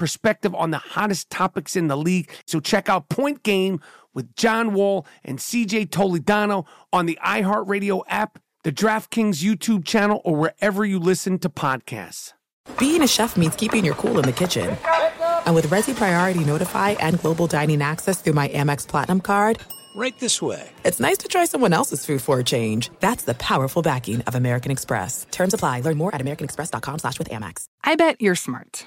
perspective on the hottest topics in the league. So check out Point Game with John Wall and CJ Toledano on the iHeartRadio app, the DraftKings YouTube channel, or wherever you listen to podcasts. Being a chef means keeping your cool in the kitchen. And with Resy Priority Notify and Global Dining Access through my Amex Platinum card, Right this way. it's nice to try someone else's food for a change. That's the powerful backing of American Express. Terms apply. Learn more at americanexpress.com slash with Amex. I bet you're smart.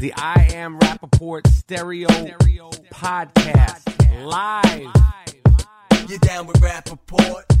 The I Am Rappaport Stereo, Podcast live. You're down with Rappaport?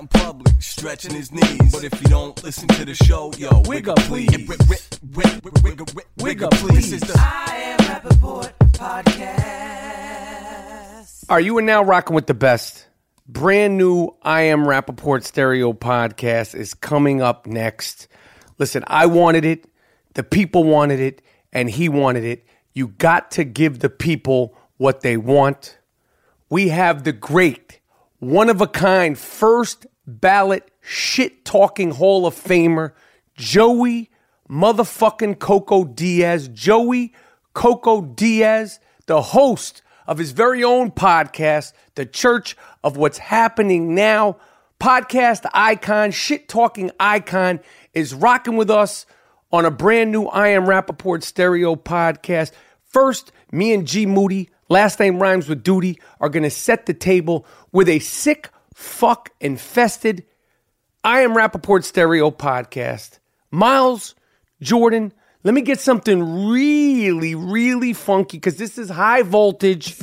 in public, stretching his knees. But if you don't listen to the show, yo, wig up, please. Wig, wig, wig, wig, wig, wig, wig up, please. This is the I am Rappaport podcast. Are you and now rocking with the best? Brand new I Am Rappaport Stereo podcast is coming up next. Listen, I wanted it, the people wanted it, and he wanted it. You got to give the people what they want. We have the great, one of a kind, first ballot shit talking Hall of Famer, Joey motherfucking Coco Diaz. Joey Coco Diaz, the host of his very own podcast, The Church of What's Happening Now. Podcast icon, shit talking icon, is rocking with us on a brand new I Am Rappaport stereo podcast. First, me and G Moody, last name rhymes with duty, are going to set the table with a sick, fuck infested I Am Rappaport stereo podcast. Miles, Jordan, let me get something really, really funky because this is high voltage,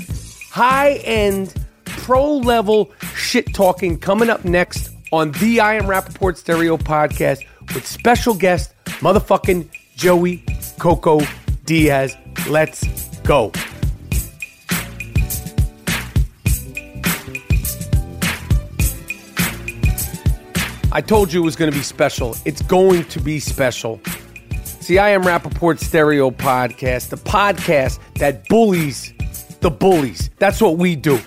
high end, pro level shit talking coming up next on the I Am Rappaport Stereo podcast with special guest, motherfucking Joey Coco Diaz. Let's go. I told you it was going to be special. It's going to be special. See, I am Rappaport Stereo Podcast, the podcast that bullies the bullies. That's what we do.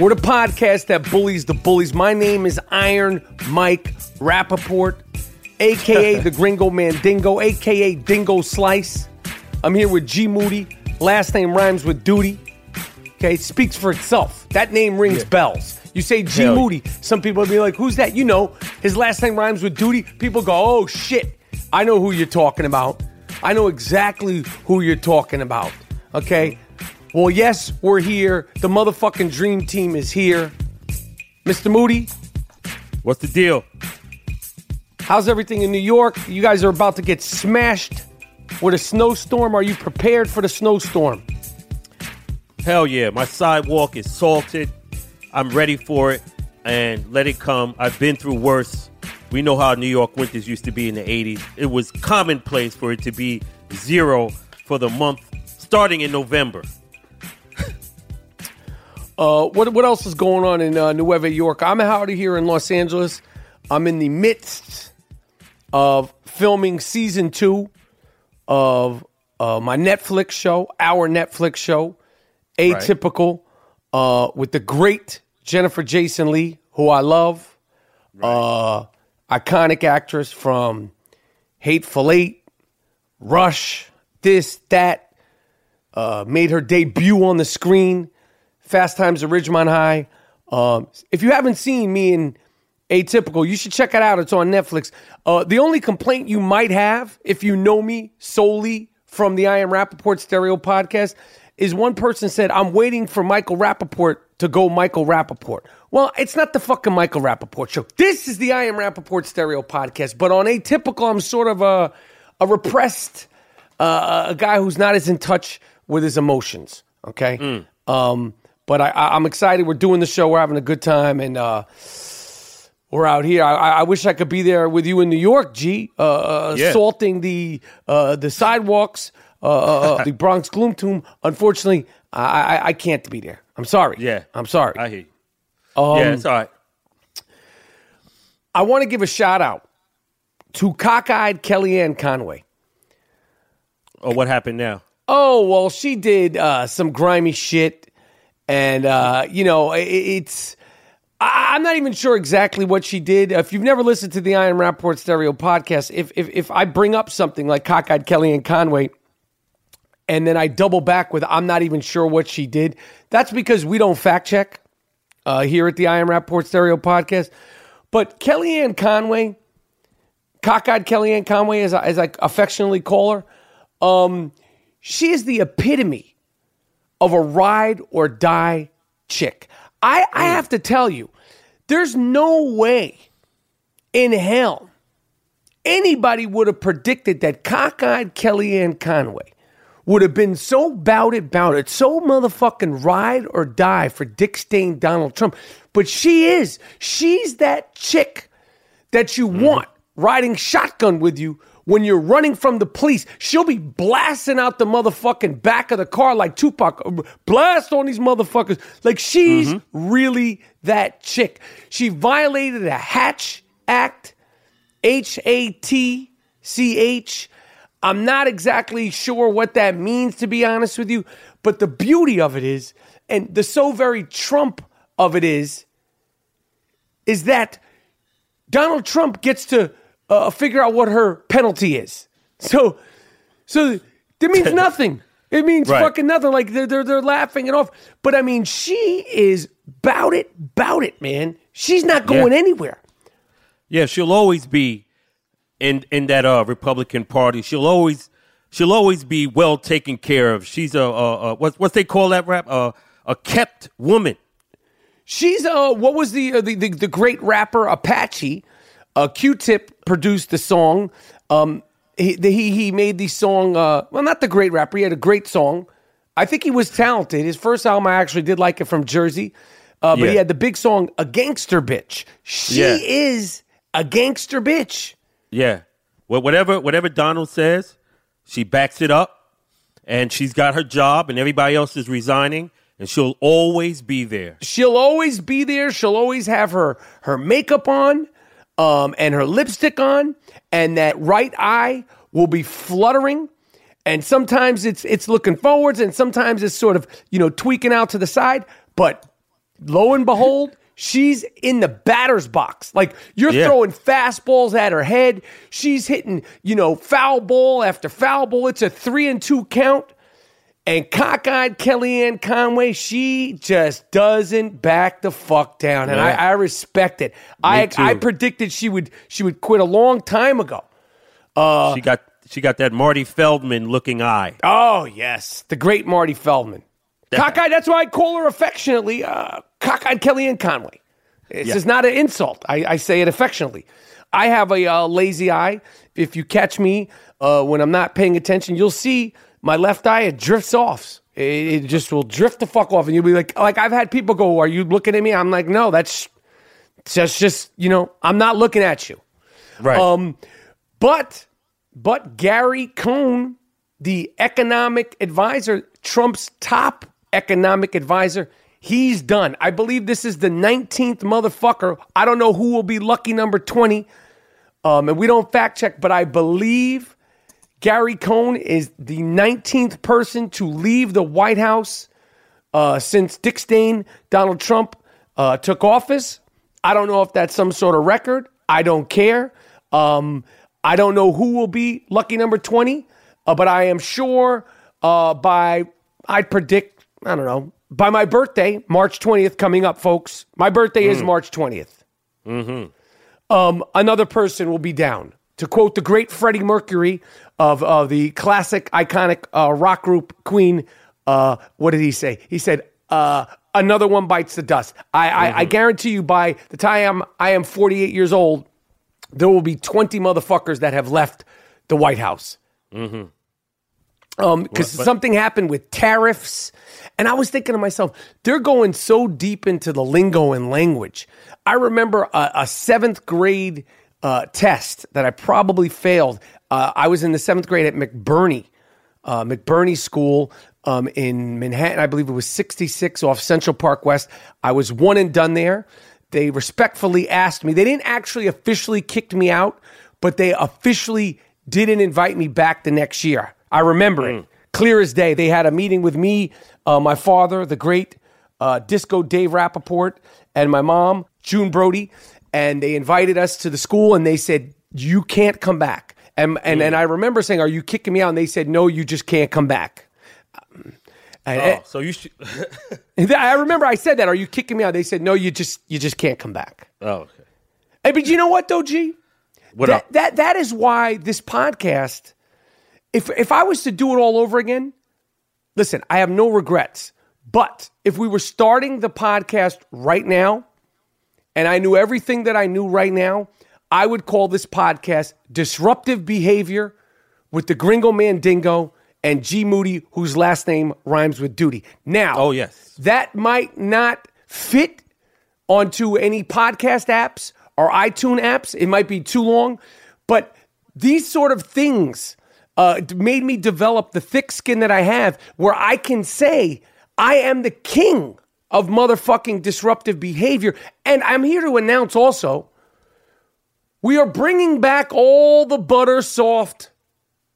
We're the podcast that bullies the bullies. My name is Iron Mike Rappaport, aka the Gringo Mandingo, aka Dingo Slice. I'm here with G Moody. Last name rhymes with duty. Okay, it speaks for itself. That name rings bells. You say G Hell yeah. Moody, some people will be like, who's that? You know, his last name rhymes with duty. People go, oh shit, I know who you're talking about. I know exactly who you're talking about. Okay? Well, yes, we're here. The motherfucking dream team is here. Mr. Moody, What's the deal? how's everything in New York? You guys are about to get smashed with a snowstorm. Are you prepared for the snowstorm? Hell yeah, my sidewalk is salted. I'm ready for it and let it come. I've been through worse. We know how New York winters used to be in the 80s. It was commonplace for it to be zero for the month starting in November. Uh, what what else is going on in uh, Nueva York? I'm out here in Los Angeles. I'm in the midst of filming season two of uh, my Netflix show, our Netflix show, Atypical, uh, with the great Jennifer Jason Leigh, who I love, uh, iconic actress from Hateful Eight, Rush, this, that, uh, made her debut on the screen, Fast Times at Ridgemont High. Um, if you haven't seen me in Atypical, you should check it out. It's on Netflix. Uh, the only complaint you might have, if you know me solely from the I Am Rappaport Stereo podcast, is one person said, I'm waiting for Michael Rappaport to go Michael Rappaport. Well, it's not the fucking Michael Rappaport show. This is the I Am Rappaport Stereo podcast. But on Atypical, I'm sort of a, a repressed, uh, a guy who's not as in touch with his emotions. Okay. Um, but I, I, I'm excited. We're doing the show. We're having a good time. And, uh, we're out here. I, I wish I could be there with you in New York, G, uh, uh, Yeah. assaulting the uh, the sidewalks, uh, uh, uh, the Bronx Gloom Tomb. Unfortunately, I, I I can't be there. I'm sorry. Yeah. I'm sorry. I hear you. Um, yeah, it's all right. I want to give a shout out to cockeyed Kellyanne Conway. Oh, what happened now? Oh well, she did uh, some grimy shit, and uh, you know i it's. I- I'm not even sure exactly what she did. If you've never listened to the I Am Rappaport Stereo podcast, if if, if I bring up something like cockeyed Kellyanne Conway, and then I double back with I'm not even sure what she did, that's because we don't fact check uh, here at the I Am Rappaport Stereo podcast. But Kellyanne Conway, cockeyed Kellyanne Conway, as I, as I affectionately call her, um, she is the epitome of a ride or die chick. I, I have to tell you, there's no way in hell anybody would have predicted that cockeyed Kellyanne Conway would have been so bout it, bout it, so motherfucking ride or die for Dick Stain Donald Trump. But she is. She's that chick that you mm-hmm. want riding shotgun with you when you're running from the police. She'll be blasting out the motherfucking back of the car like Tupac. Blast on these motherfuckers. Like she's mm-hmm. really that chick. She violated a Hatch Act, H A T C H. I'm not exactly sure what that means, to be honest with you. But the beauty of it is, and the so very Trump of it is, is that Donald Trump gets to uh, figure out what her penalty is. So, so that means nothing. It means Right. fucking nothing. Like they're, they're they're laughing it off. But I mean, she is bout it, bout it, man. She's not going Yeah. anywhere. Yeah, she'll always be in in that uh, Republican Party. She'll always she'll always be well taken care of. She's a, a, a what what they call that rap uh, a kept woman. She's uh, what was the uh, the, the the great rapper Apache? Uh, Q-Tip produced the song. Um, he the, he he made the song. Uh, well, not the great rapper. He had a great song. I think he was talented. His first album, I actually did like it from Jersey. Uh, but he had the big song, "A Gangster Bitch." She Yeah. is a gangster bitch. Yeah, well, whatever whatever Donald says, she backs it up, and she's got her job, and everybody else is resigning, and she'll always be there. She'll always be there. She'll always have her her makeup on, um, and her lipstick on, and that right eye will be fluttering. And sometimes it's it's looking forwards, and sometimes it's sort of you know tweaking out to the side. But lo and behold, she's in the batter's box. Like you're Yeah. throwing fastballs at her head. She's hitting you know foul ball after foul ball. It's a three and two count. And cockeyed Kellyanne Conway, she just doesn't back the fuck down, and I, Yeah. I respect it. I too. I predicted she would she would quit a long time ago. Uh, she got she got that Marty Feldman looking eye. Oh yes, the great Marty Feldman. Cockeyed. That's why I call her affectionately uh, cockeyed Kellyanne Conway. This Yeah. is not an insult. I, I say it affectionately. I have a uh, lazy eye. If you catch me uh, when I'm not paying attention, you'll see my left eye. It drifts off. It, it just will drift the fuck off, and you'll be like, like I've had people go, "Are you looking at me?" I'm like, "No, that's just just you know, I'm not looking at you." Right. Um, but but Gary Cohn, the economic advisor, Trump's top economic advisor, he's done. I believe this is the 19th motherfucker. I don't know who will be lucky number 20. Um, and we don't fact check, but I believe Gary Cohn is the 19th person to leave the White House uh, since Dick Stain, Donald Trump uh, took office. I don't know if that's some sort of record. I don't care. Um, I don't know who will be lucky number 20, uh, but I am sure uh, by, I'd predict, I don't know, by my birthday, March 20th coming up, folks. My birthday is March 20th. Um, another person will be down. To quote the great Freddie Mercury of, of the classic, iconic uh, rock group Queen, uh, what did he say? He said, uh, "Another one bites the dust." I, I, I guarantee you, by the time I am 48 years old, there will be 20 motherfuckers that have left the White House. Um, because something happened with tariffs, and I was thinking to myself, they're going so deep into the lingo and language. I remember a, a seventh grade uh, test that I probably failed. Uh, I was in the seventh grade at McBurney, uh, McBurney School um, in Manhattan. I believe it was 66 off Central Park West. I was one and done there. They respectfully asked me. They didn't actually officially kick me out, but they officially didn't invite me back the next year. I remember it clear as day. They had a meeting with me, uh, my father, the great uh, disco Dave Rappaport, and my mom, June Brody, and they invited us to the school and they said, You can't come back. And, and, and I remember saying, Are you kicking me out? And they said, No, you just can't come back. Um, and- Oh, so you should. I remember I said that. Are you kicking me out? They said, No, you just you just can't come back. oh, okay. Hey, but you know what though, G? What that, up? that that is why this podcast, if if I was to do it all over again, listen, I have no regrets. But if we were starting the podcast right now, and I knew everything that I knew right now, I would call this podcast Disruptive Behavior with the Gringo Mandingo and G Moody, whose last name rhymes with duty. Now, Oh, yes. that might not fit onto any podcast apps or iTunes apps. It might be too long, but these sort of things uh, made me develop the thick skin that I have where I can say, I am the king of motherfucking disruptive behavior. And I'm here to announce also, we are bringing back all the butter soft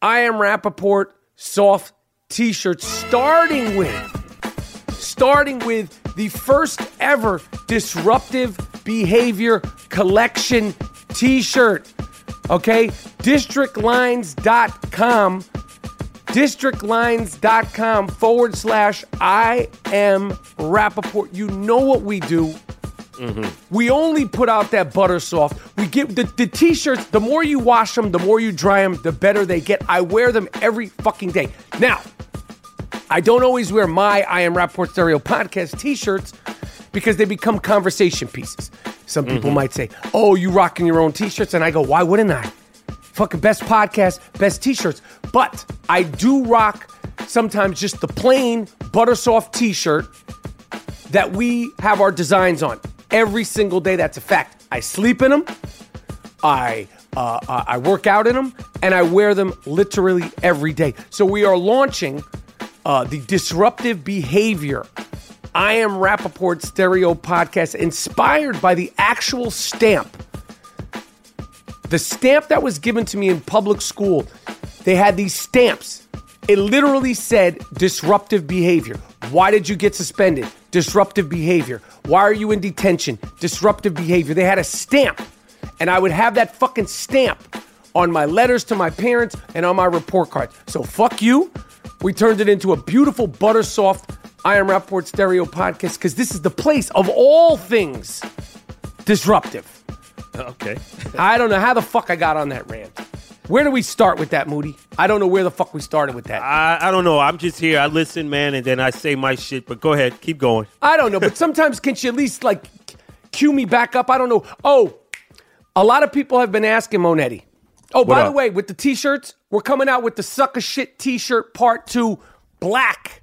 I am Rappaport soft t shirts, starting with starting with the first ever disruptive behavior collection t-shirt okay districtlines.com districtlines.com forward slash i am rappaport you know what we do mm-hmm. we only put out that butter soft. We give the, the t-shirts, the more you wash them, the more you dry them, the better they get. I wear them every fucking day. Now, I don't always wear my I Am Rappaport Stereo podcast t-shirts because they become conversation pieces. Some people might say, oh, you rocking your own t-shirts? And I go, why wouldn't I? Fucking best podcast, best t-shirts. But I do rock sometimes just the plain butter soft t-shirt that we have our designs on every single day. That's a fact. I sleep in them. I uh, uh, I work out in them, and I wear them literally every day. So we are launching uh, the disruptive behavior. I am Rappaport Stereo podcast, inspired by the actual stamp the stamp that was given to me in public school, they had these stamps. It literally said disruptive behavior. Why did you get suspended? Disruptive behavior. Why are you in detention? Disruptive behavior. They had a stamp, and I would have that fucking stamp on my letters to my parents and on my report cards. So fuck you. We turned it into a beautiful butter soft I Am Rappaport Stereo podcast because this is the place of all things disruptive. Okay. I don't know how the fuck I got on that rant. Where do we start with that, Moody? I don't know where the fuck we started with that. I, I don't know. I'm just here. I listen, man, and then I say my shit. But go ahead. Keep going. I don't know, but sometimes can you at least like cue me back up? I don't know. Oh, a lot of people have been asking Monetti. Oh, by up? the way, with the t-shirts, we're coming out with the sucker shit t-shirt part two, black,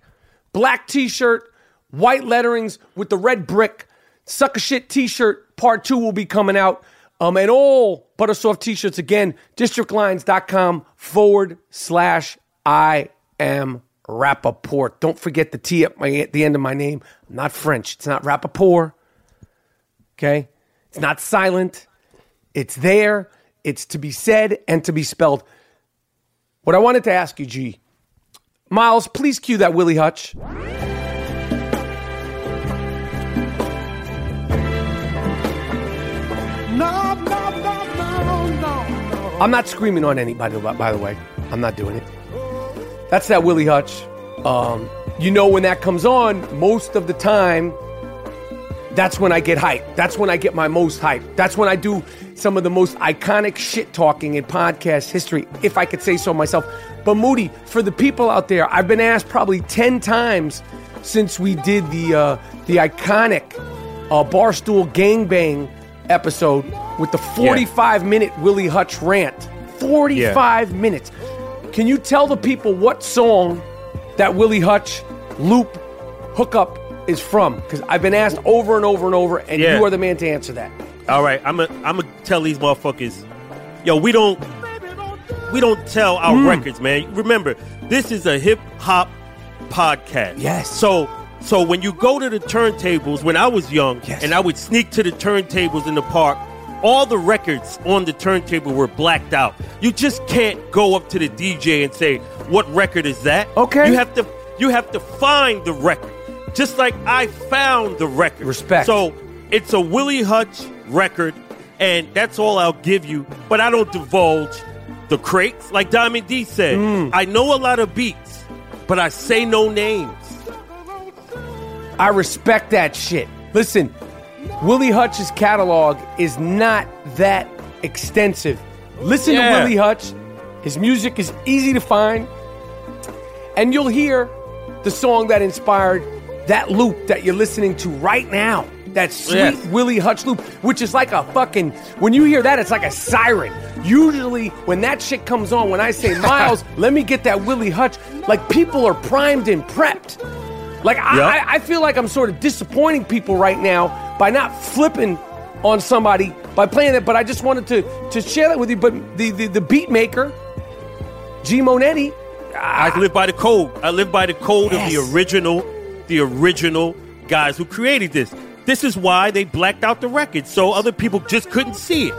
black t-shirt, white letterings with the red brick. Sucker shit t-shirt part two will be coming out. Um, and all Buttersoft t-shirts again, districtlines.com forward slash I am Rappaport. Don't forget the T at, my, at the end of my name. I'm not French. It's not Rappaport. Okay? It's not silent. It's there. It's to be said and to be spelled. What I wanted to ask you, G. Miles, please cue that Willie Hutch. No, no, no. I'm not screaming on anybody, by the way. I'm not doing it. That's that Willie Hutch. Um, you know, when that comes on, most of the time, that's when I get hyped. That's when I get my most hype. That's when I do some of the most iconic shit talking in podcast history, if I could say so myself. But Moody, for the people out there, I've been asked probably 10 times since we did the uh, the iconic uh, Barstool Gangbang episode with the 45 minute Willie Hutch rant. 45 minutes. Can you tell the people what song that Willie Hutch loop hookup is from? Because I've been asked over and over and over, and Yeah. you are the man to answer that. All right, I'm gonna I'm gonna tell these motherfuckers, yo, we don't we don't tell our Hmm. records, man. Remember, this is a hip hop podcast. Yes. So so when you go to the turntables, when I was young, Yes. and I would sneak to the turntables in the park, all the records on the turntable were blacked out. You just can't go up to the DJ and say, "What record is that?" Okay. You have to you have to find the record, just like I found the record. Respect. So it's a Willie Hutch record, and that's all I'll give you. But I don't divulge the crates. Like Diamond D said, Mm. I know a lot of beats, but I say no names. I respect that shit. Listen, Willie Hutch's catalog is not that extensive. Listen Yeah. to Willie Hutch. His music is easy to find. And you'll hear the song that inspired that loop that you're listening to right now. That sweet Yes. Willie Hutch loop, which is like a fucking, when you hear that, it's like a siren. Usually, when that shit comes on, when I say, Miles, let me get that Willie Hutch, like people are primed and prepped. Like I, Yeah. I, I feel like I'm sort of disappointing people right now by not flipping on somebody by playing it. But I just wanted to to share that with you. But the the, the beat maker, G Monetti, I live by the code. I live by the code Yes. of the original, the original guys who created this. This is why they blacked out the record, so other people just couldn't see it.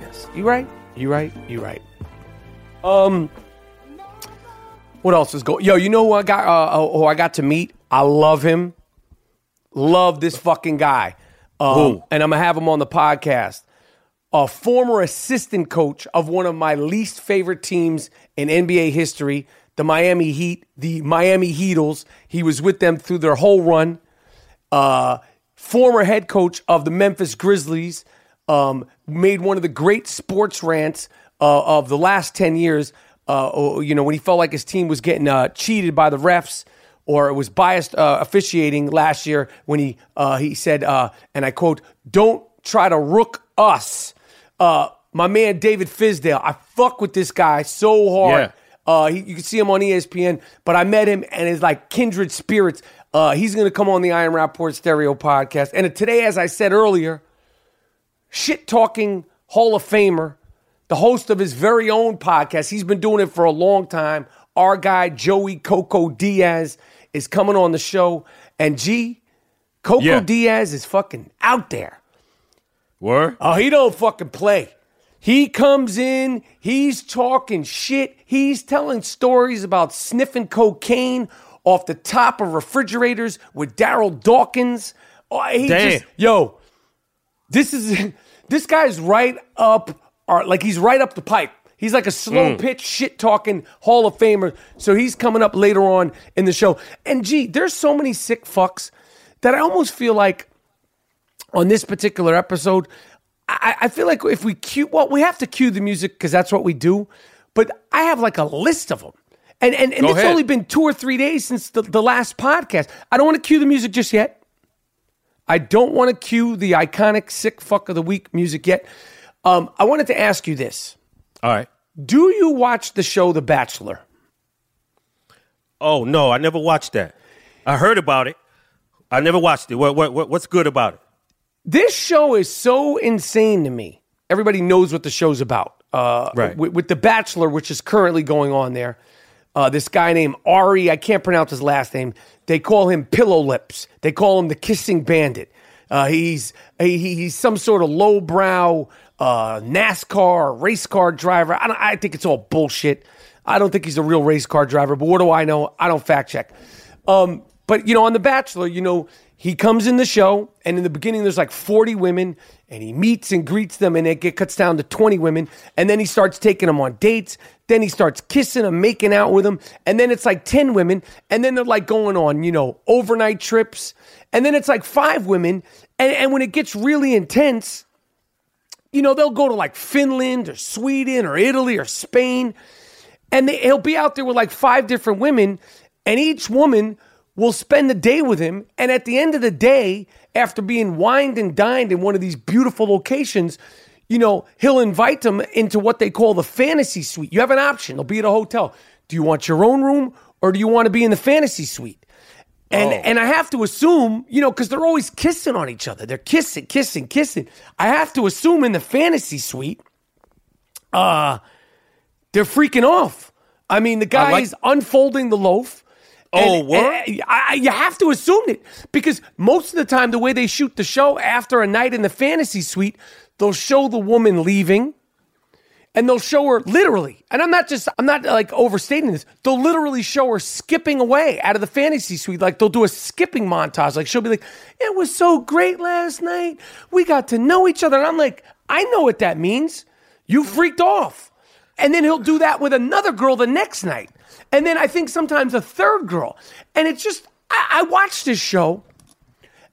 yes, you right, you right, you right. Um, what else is going? Yo, you know who I got? Uh, who I got to meet? I love him. Love this fucking guy. Um, Who? And I'm gonna have him on the podcast. A former assistant coach of one of my least favorite teams in NBA history, the Miami Heat, the Miami Heatles. He was with them through their whole run. Uh, former head coach of the Memphis Grizzlies, um, made one of the great sports rants uh, of the last 10 years. Uh, oh, you know, when he felt like his team was getting uh, cheated by the refs or it was biased uh, officiating last year when he uh, he said, uh, and I quote, "Don't try to rook us." Uh, my man David Fizdale, I fuck with this guy so hard. Yeah. Uh, he, you can see him on ESPN, but I met him and it's like kindred spirits. Uh, he's going to come on the I Am Rappaport Stereo podcast. And today, as I said earlier, shit talking Hall of Famer, the host of his very own podcast. He's been doing it for a long time. Our guy, Joey Coco Diaz, is coming on the show. And G, Coco Yeah. Diaz is fucking out there. Were? Oh, he don't fucking play. He comes in, he's talking shit. He's telling stories about sniffing cocaine off the top of refrigerators with Darryl Dawkins. Oh, he Damn. just yo, this is this guy's right up or like he's right up the pipe. He's like a slow mm. pitch shit talking Hall of Famer. So he's coming up later on in the show. And gee, there's so many sick fucks that I almost feel like on this particular episode, I, I feel like if we cue, well, we have to cue the music because that's what we do. But I have like a list of them. And, and, and Go it's ahead. only been two or three days since the, the last podcast. I don't want to cue the music just yet. I don't want to cue the iconic sick fuck of the week music yet. Um, I wanted to ask you this. All right. Do you watch the show The Bachelor? Oh no, I never watched that. I heard about it. I never watched it. What, what, what what's good about it? This show is so insane to me. Everybody knows what the show's about. Uh, Right. With, with The Bachelor, which is currently going on there, uh, this guy named Ari, I can't pronounce his last name. They call him Pillow Lips. They call him the Kissing Bandit. Uh, he's he, he's some sort of lowbrow uh, NASCAR race car driver. I, I think it's all bullshit. I don't think he's a real race car driver. But what do I know? I don't fact check. Um, but you know, on The Bachelor, you know, he comes in the show, and in the beginning, there's like 40 women, and he meets and greets them, and it cuts down to 20 women, and then he starts taking them on dates. Then he starts kissing them, making out with them, and then it's like 10 women, and then they're like going on, you know, overnight trips, and then it's like five women, and, and when it gets really intense, you know, they'll go to like Finland or Sweden or Italy or Spain, and they, he'll be out there with like five different women, and each woman will spend the day with him. And at the end of the day, after being wined and dined in one of these beautiful locations, you know, he'll invite them into what they call the fantasy suite. You have an option. They'll be at a hotel. Do you want your own room or do you want to be in the fantasy suite? And and I have to assume, you know, because they're always kissing on each other. They're kissing, kissing, kissing. I have to assume in the fantasy suite, uh, they're freaking off. I mean, the guy like- is unfolding the loaf. Oh, and- word? and I, I- you have to assume it because most of the time, the way they shoot the show after a night in the fantasy suite, they'll show the woman leaving and they'll show her literally, and I'm not just, I'm not like overstating this. They'll literally show her skipping away out of the fantasy suite. Like they'll do a skipping montage. Like she'll be like, "It was so great last night. We got to know each other." And I'm like, I know what that means. You freaked off. And then he'll do that with another girl the next night. And then I think sometimes a third girl. And it's just, I, I watched this show,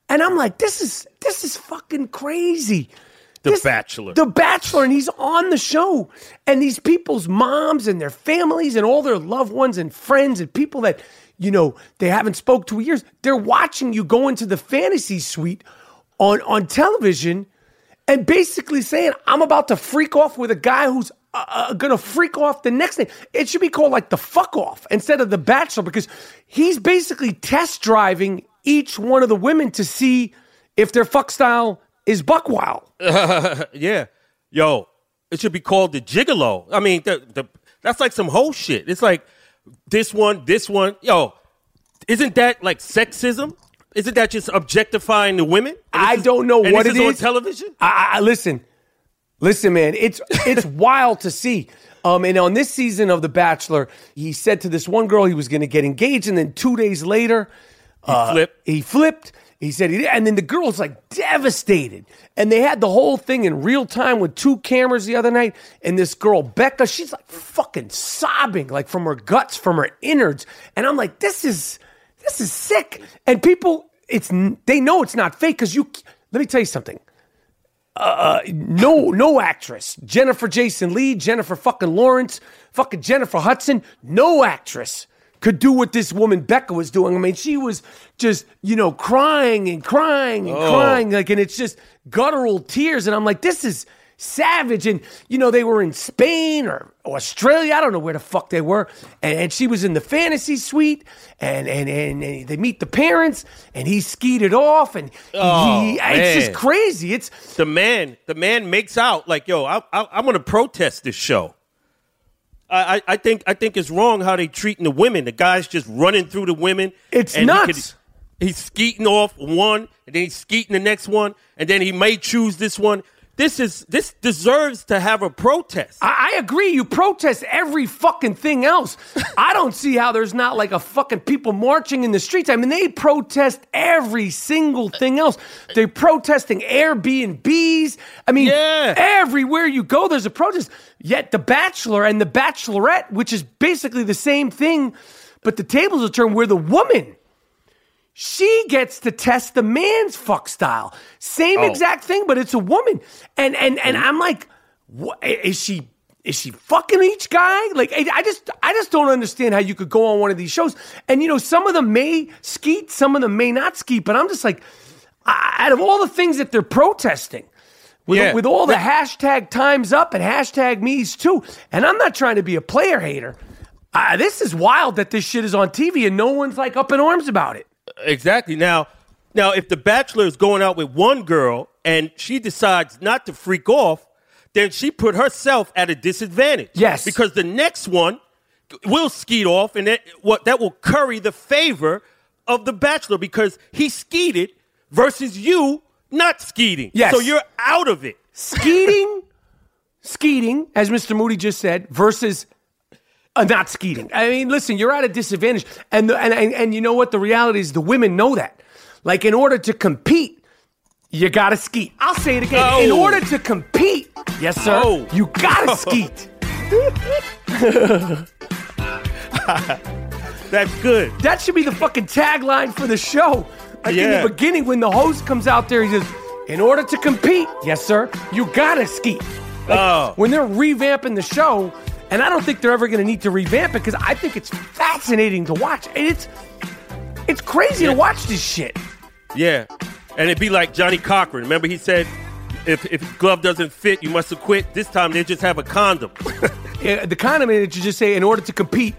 and I'm like, this is this is fucking crazy. The Bachelor. The Bachelor, and he's on the show. And these people's moms and their families and all their loved ones and friends and people that, you know, they haven't spoke to years, they're watching you go into the fantasy suite on, on television and basically saying, I'm about to freak off with a guy who's uh, uh, gonna freak off the next day. It should be called like the fuck off instead of the bachelor because he's basically test driving each one of the women to see if their fuck style is buck wild. yeah. Yo, it should be called the gigolo. I mean, the, the that's like some whole shit. It's like this one, this one. Yo, isn't that like sexism? Isn't that just objectifying the women? I is- don't know what it is is on television. I, I listen, listen, man. It's it's wild to see. Um, and on this season of The Bachelor, he said to this one girl he was going to get engaged, and then two days later, He flipped. he flipped. He said he did, and then the girl's like devastated. And they had the whole thing in real time with two cameras the other night. And this girl, Becca, she's like fucking sobbing, like from her guts, from her innards. And I'm like, this is this is sick. And people, it's they know it's not fake because you. Let me tell you something. Uh, no, no actress. Jennifer Jason Leigh, Jennifer fucking Lawrence, fucking Jennifer Hudson. No actress could do what this woman Becca was doing. I mean, she was just, you know, crying and crying and crying, like, and it's just guttural tears. And I'm like, this is savage. And, you know, they were in Spain or Australia. I don't know where the fuck they were. And, and she was in the fantasy suite and, and, and, and they meet the parents and he skied it off. And Oh, he, it's just crazy. It's, the man, the man makes out like, yo, I, I, I'm gonna protest this show. I, I, think I think it's wrong how they treating the women. The guy's just running through the women. It's and he nuts. he's skeeting off one, and then he's skeeting the next one, and then he may choose this one. This is this deserves to have a protest. I, I agree. You protest every fucking thing else. I don't see how there's not like a fucking people marching in the streets. I mean, they protest every single thing else. They're protesting Airbnbs. I mean, Yeah. everywhere you go, there's a protest. Yet The Bachelor and The Bachelorette, which is basically the same thing, but the tables are turned where the woman she gets to test the man's fuck style. Same exact thing, but it's a woman. And and and I'm like, what, is she is she fucking each guy? Like I I just I just don't understand how you could go on one of these shows. And you know, some of them may skeet, some of them may not skeet, but I'm just like, out of all the things that they're protesting. With, Yeah. with all the hashtag times up and hashtag me's too. And I'm not trying to be a player hater. Uh, this is wild that this shit is on TV and no one's like up in arms about it. Exactly. Now, now, if the bachelor is going out with one girl and she decides not to freak off, then she put herself at a disadvantage. Yes. because the next one will skeet off, and that what that will curry the favor of the bachelor because he skeeted versus you not skeeting. Yes. So you're out of it. Skeeting, skeeting, as Mr. Moody just said, versus uh, not skeeting. I mean, listen, you're at a disadvantage, and, the, and and and you know what? The reality is, the women know that. Like, in order to compete, you gotta skeet. I'll say it again. In Oh. order to compete, yes, sir, Oh. you gotta skeet. That's good. That should be the fucking tagline for the show. Like in the beginning, when the host comes out there, he says, "In order to compete, yes, sir, you gotta skeet." Like, Oh. When they're revamping the show, and I don't think they're ever going to need to revamp it because I think it's fascinating to watch. And it's it's crazy to watch this shit. Yeah. And it'd be like Johnnie Cochran. Remember he said, if, if glove doesn't fit, you must have quit. This time they just have a condom. Uh, the kind of minute you just say, "In order to compete,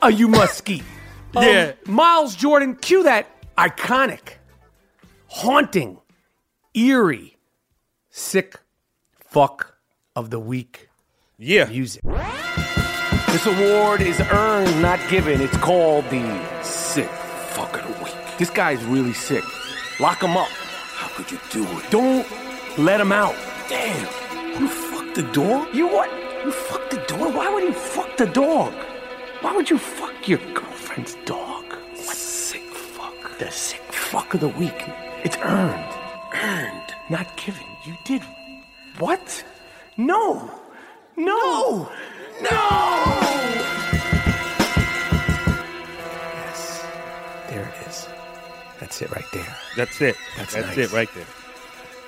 uh, you must skeet." Um, Yeah. Miles Jordan, cue that iconic, haunting, eerie, sick fuck of the week yeah. music. This award is earned, not given. It's called the Sick Fuck of the Week. This guy's really sick. Lock him up. How could you do it? Don't let him out. Damn. You fucked the dog? You what? You fucked the dog? Why would you fuck the dog? Why would you fuck your girlfriend's dog? What sick fuck? The sick fuck of the week. It's earned. Earned. Not given. You did. What? No. No. No. Yes. There it is. That's it right there. That's it. That's That's nice. it right there.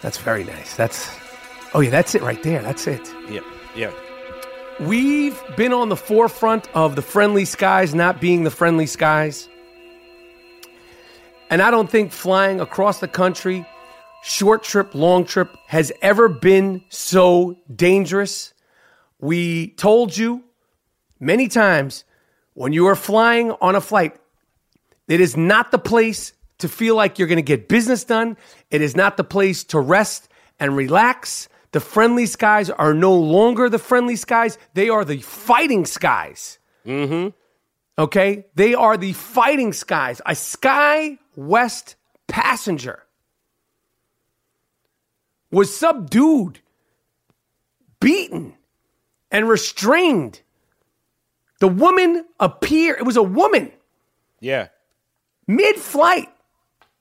That's very nice. That's. Oh yeah, that's it right there. That's it. Yeah. Yeah. We've been on the forefront of the friendly skies not being the friendly skies. And I don't think flying across the country, short trip, long trip, has ever been so dangerous. We told you many times when you are flying on a flight, it is not the place to feel like you're going to get business done. It is not the place to rest and relax. The friendly skies are no longer the friendly skies, they are the fighting skies. Mm-hmm. Okay? They are the fighting skies. A Sky West passenger was subdued, beaten, and restrained. The woman appeared, it was a woman Yeah. mid flight.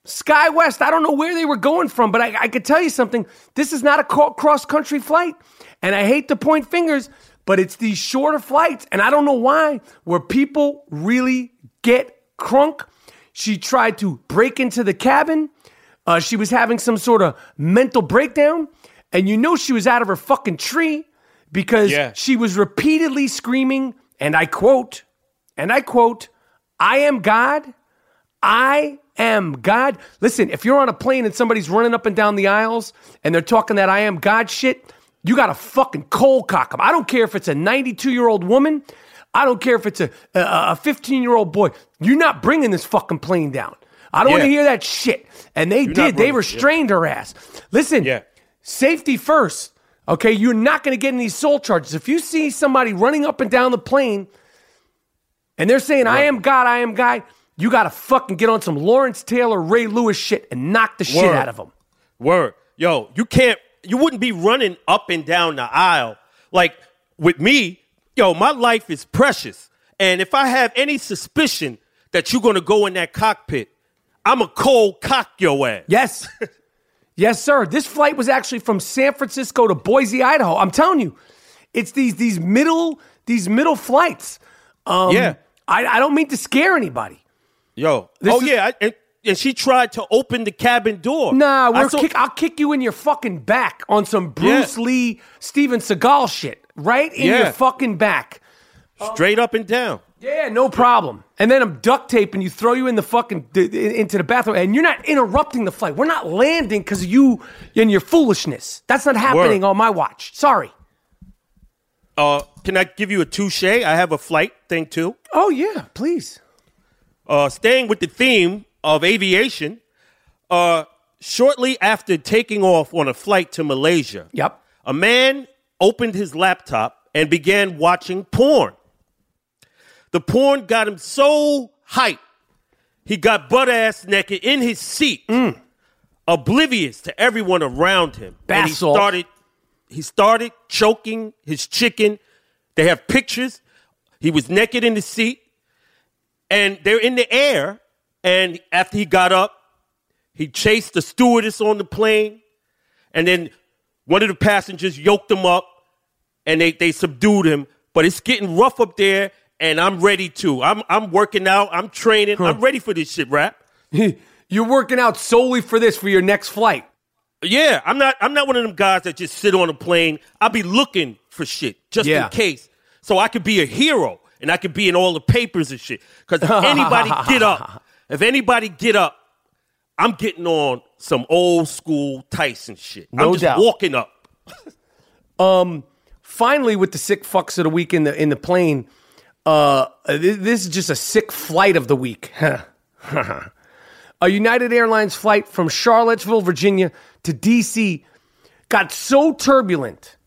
Sky West, I don't know where they were going from, but I, I could tell you something. This is not a cross country flight. And I hate to point fingers, but it's these shorter flights. And I don't know why, where people really get crunk. She tried to break into the cabin. Uh, she was having some sort of mental breakdown. And you know she was out of her fucking tree because Yeah. she was repeatedly screaming, and I quote, and I quote, I am God. I am God. Listen, if you're on a plane and somebody's running up and down the aisles and they're talking that I am God shit, you got to fucking cold cock them. I don't care if it's a 92 year old woman. I don't care if it's a a 15 year old boy. You're not bringing this fucking plane down. I don't want to hear that shit. And they not did. They restrained her ass. Listen, Yeah. safety first. Okay, you're not going to get any soul charges. If you see somebody running up and down the plane and they're saying, I am God, I am God, you got to fucking get on some Lawrence Taylor, Ray Lewis shit and knock the shit out of them. Word. Yo, you can't, you wouldn't be running up and down the aisle. Like with me, yo, my life is precious. And if I have any suspicion that you're going to go in that cockpit, I'm a cold cock your ass. Yes. yes, sir. This flight was actually from San Francisco to Boise, Idaho. I'm telling you, it's these these middle these middle flights. Um, Yeah. I, I don't mean to scare anybody. Yo. This oh, is- yeah. I, and, and she tried to open the cabin door. Nah, we're kick, I'll kick you in your fucking back on some Bruce Yeah. Lee, Steven Seagal shit. Right in your fucking back. straight up and down. Yeah, no problem. And then I'm duct taping you, throw you in the fucking into the bathroom, and you're not interrupting the flight. We're not landing because you and your foolishness. That's not happening Word. on my watch. Sorry. Uh, can I give you a touche? I have a flight thing too. Oh yeah, please. Uh, staying with the theme, of aviation, uh, shortly after taking off on a flight to Malaysia, Yep. a man opened his laptop and began watching porn. The porn got him so hyped, he got butt ass naked in his seat, oblivious to everyone around him. and he started, he started choking his chicken. They have pictures. He was naked in the seat, and they're in the air. And after he got up, he chased the stewardess on the plane, and then one of the passengers yoked him up, and they, they subdued him. But it's getting rough up there, and I'm ready too. I'm I'm working out. I'm training. I'm ready for this shit, rap. You're working out solely for this for your next flight. Yeah, I'm not. I'm not one of them guys that just sit on a plane. I'll be looking for shit just Yeah. in case, so I could be a hero and I could be in all the papers and shit. Because if anybody get up, if anybody get up, I'm getting on some old school Tyson shit. No I'm just doubt. walking up. Um finally, with the sick fucks of the week in the in the plane, uh, this is just a sick flight of the week. a United Airlines flight from Charlottesville, Virginia to DC got so turbulent.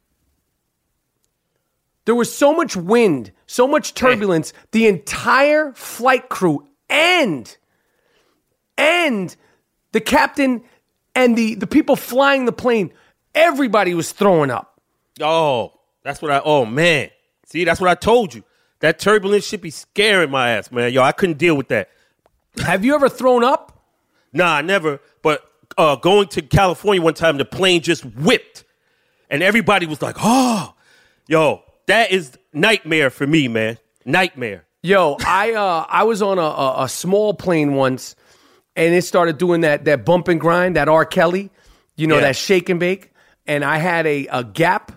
There was so much wind, so much turbulence, the entire flight crew and and the captain and the the people flying the plane, everybody was throwing up. Oh, that's what I. Oh man, see, that's what I told you. That turbulence should be scaring my ass, man. Yo, I couldn't deal with that. Have you ever thrown up? Nah, never. But uh, going to California one time, the plane just whipped, and everybody was like, "Oh, yo, that is nightmare for me, man. Nightmare." Yo, I uh I was on a, a, small plane once and it started doing that that bump and grind, that R. Kelly, you know, Yeah. that shake and bake. And I had a, a Gap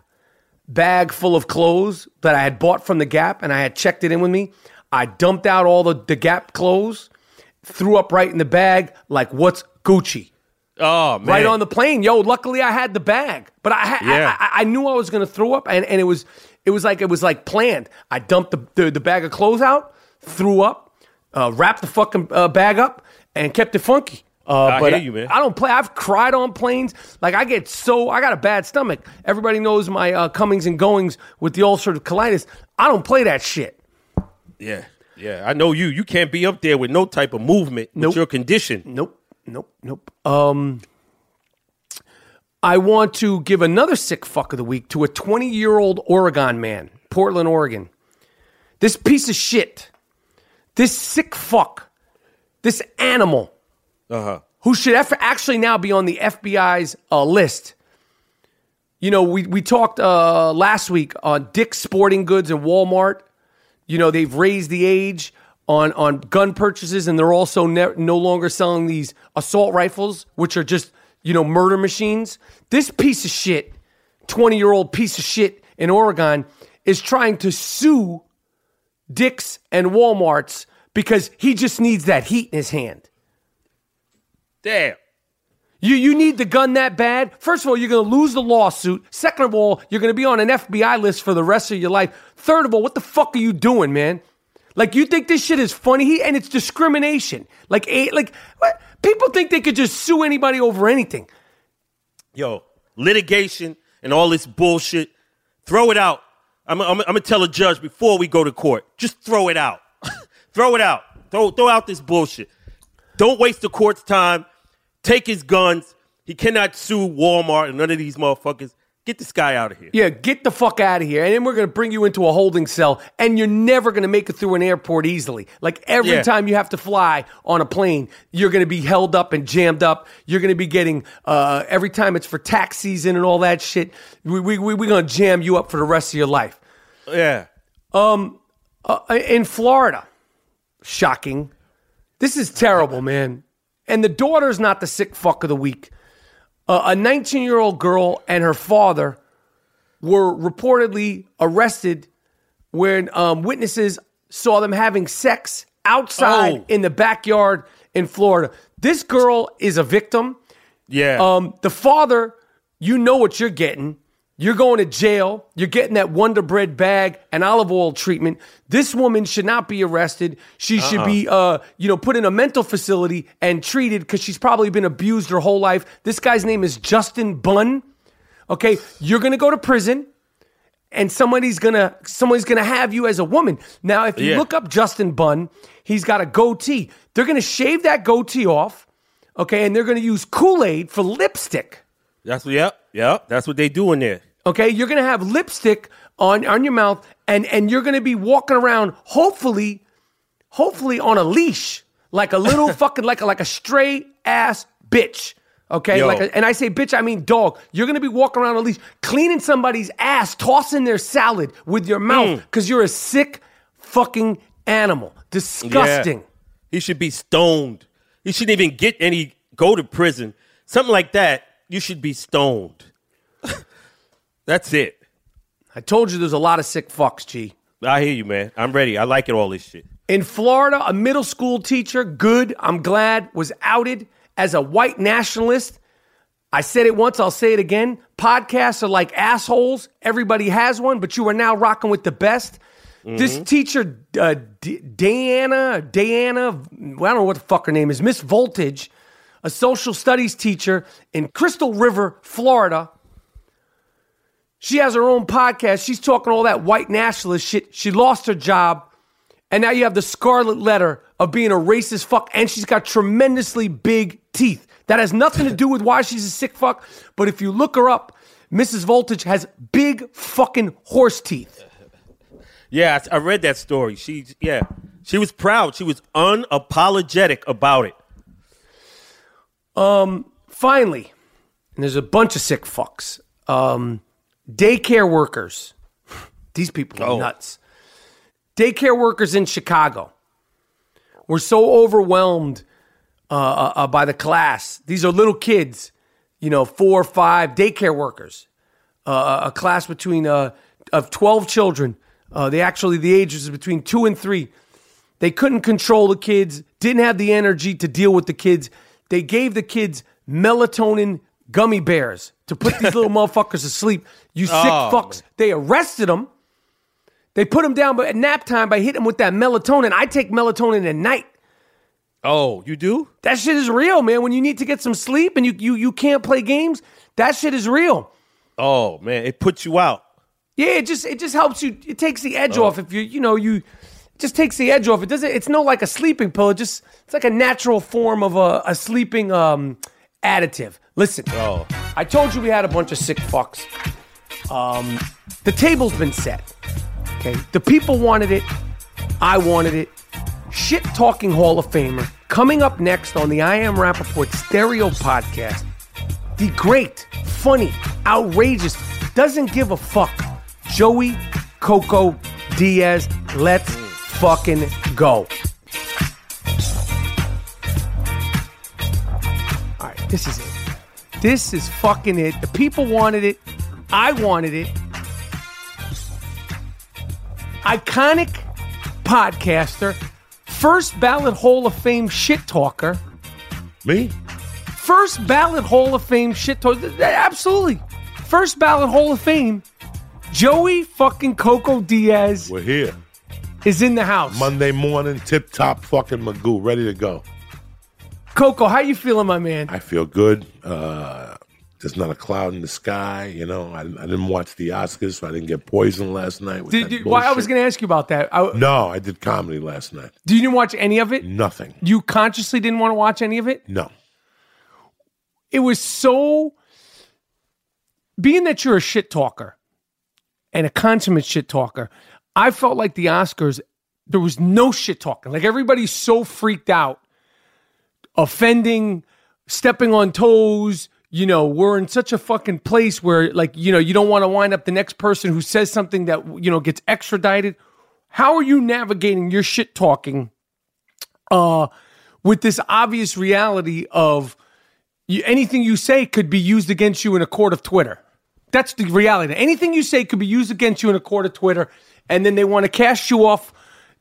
bag full of clothes that I had bought from the Gap and I had checked it in with me. I dumped out all the, the Gap clothes, threw up right in the bag, like what's Gucci? Oh man, right on the plane. Yo, luckily I had the bag, but I ha- Yeah. I, I, I knew I was gonna throw up, and, and it was it was like it was like planned. I dumped the the, the bag of clothes out, threw up, uh, wrapped the fucking uh, bag up, and kept it funky. Uh, I but hear you, man. I don't play. I've cried on planes. Like I get so I got a bad stomach. Everybody knows my uh, comings and goings with the ulcerative colitis. I don't play that shit. Yeah, yeah. I know you. You can't be up there with no type of movement Nope. with your condition. Nope, nope, nope. Um, I want to give another sick fuck of the week to a 20 year old Oregon man, Portland, Oregon. This piece of shit, this sick fuck, this animal, Uh-huh. who should actually now be on the FBI's uh, list. You know, we, we talked uh, last week on Dick's Sporting Goods and Walmart. You know, they've raised the age on, on gun purchases, and they're also ne- no longer selling these assault rifles, which are just, you know, murder machines. This piece of shit, 20 year old piece of shit in Oregon, is trying to sue Dick's and Walmart's because he just needs that heat in his hand. Damn. You you need the gun that bad. First of all, you're going to lose the lawsuit. Second of all, you're going to be on an FBI list for the rest of your life. Third of all, what the fuck are you doing, man? Like you think this shit is funny? He, and it's discrimination. Like a, like what? people think they could just sue anybody over anything. Yo, litigation and all this bullshit. Throw it out. I'm, I'm, I'm gonna tell a judge before we go to court. Just throw it out. throw it out. Throw throw out this bullshit. Don't waste the court's time. Take his guns. He cannot sue Walmart and none of these motherfuckers. Get this guy out of here. Yeah, get the fuck out of here. And then we're going to bring you into a holding cell, and you're never going to make it through an airport easily. Like every Yeah. time you have to fly on a plane, you're going to be held up and jammed up. You're going to be getting, uh, every time it's for tax season and all that shit, we, we, we, we're going to jam you up for the rest of your life. Yeah. Uh, in Florida, shocking. This is terrible, man. And the daughter's not the sick fuck of the week. Uh, a 19 year old girl and her father were reportedly arrested when um, witnesses saw them having sex outside Oh. in the backyard in Florida. This girl is a victim. Yeah. Um, the father, you know what you're getting. You're going to jail. You're getting that Wonder Bread bag and olive oil treatment. This woman should not be arrested. She should be, uh, you know, put in a mental facility and treated because she's probably been abused her whole life. This guy's name is Justin Bunn. Okay, you're gonna go to prison, and somebody's gonna somebody's gonna have you as a woman. Now, if you Yeah. look up Justin Bunn, he's got a goatee. They're gonna shave that goatee off. Okay, and they're gonna use Kool Aid for lipstick. That's what. Yep. Yep. That's what they do in there. Okay, you're gonna have lipstick on on your mouth, and and you're gonna be walking around, hopefully, hopefully on a leash, like a little fucking like a, like a stray ass bitch. Okay, Yo. like, a, and I say bitch, I mean dog. You're gonna be walking around on a leash, cleaning somebody's ass, tossing their salad with your mouth, mm. because you're a sick fucking animal. Disgusting. Yeah. He should be stoned. He shouldn't even get any go to prison. Something like that. You should be stoned. That's it. I told you there's a lot of sick fucks, G. I hear you, man. I'm ready. I like it. All this shit. In Florida, a middle school teacher, good, I'm glad, was outed as a white nationalist. I said it once, I'll say it again. Podcasts are like assholes. Everybody has one, but you are now rocking with the best. This teacher, uh, D- Diana, Diana, well, I don't know what the fuck her name is, Miss Voltage, a social studies teacher in Crystal River, Florida. She has her own podcast. She's talking all that white nationalist shit. She lost her job. And now you have the scarlet letter of being a racist fuck. And she's got tremendously big teeth. That has nothing to do with why she's a sick fuck. But if you look her up, Mrs. Voltage has big fucking horse teeth. Yeah, I, read that story. She, yeah, she was proud. She was unapologetic about it. Um, finally, and there's a bunch of sick fucks. Um, daycare workers. These people are Oh. nuts. Daycare workers in Chicago were so overwhelmed uh, uh, uh, by the class. These are little kids, you know, four or five daycare workers. Uh, a class between uh, of twelve children. Uh, they actually the ages is between two and three. They couldn't control the kids, didn't have the energy to deal with the kids. They gave the kids melatonin gummy bears to put these little motherfuckers to sleep. You sick Oh, fucks. They arrested them. They put them down but at nap time by hitting them with that melatonin. I take melatonin at night. Oh, you do? That shit is real, man. When you need to get some sleep and you you you can't play games, that shit is real. Oh man, it puts you out. Yeah, it just it just helps you. It takes the edge off if you you know you. It just takes the edge off. It doesn't. It's no like a sleeping pill. It just it's like a natural form of a, a sleeping um additive. Listen, Oh. I told you we had a bunch of sick fucks. Um, the table's been set. Okay, the people wanted it. I wanted it. Shit talking Hall of Famer coming up next on the I Am Rappaport Stereo Podcast. The great, funny, outrageous, doesn't give a fuck. Joey Coco Diaz. Let's fucking go. This is it. This is fucking it. The people wanted it. I wanted it. Iconic podcaster, first ballot Hall of Fame shit talker, Me? first ballot Hall of Fame shit talker. Absolutely. First ballot Hall of Fame. Joey fucking Coco Diaz We're here. is in the house. Monday morning, tip top fucking Magoo, ready to go. Coco, how you feeling, my man? I feel good. Uh, there's not a cloud in the sky. You know, I, I didn't watch the Oscars, so I didn't get poisoned last night. Did you, why I was going to ask you about that. I, No, I did comedy last night. Did you didn't watch any of it? Nothing. You consciously didn't want to watch any of it? No. It was so. Being that you're a shit talker and a consummate shit talker, I felt like the Oscars, there was no shit talking. Like everybody's so freaked out, offending, stepping on toes. You know, we're in such a fucking place where, like, you know, you don't want to wind up the next person who says something that, you know, gets extradited. How are you navigating your shit talking uh, with this obvious reality of you, anything you say could be used against you in a court of Twitter. That's the reality. Anything you say could be used against you in a court of Twitter, and then they want to cast you off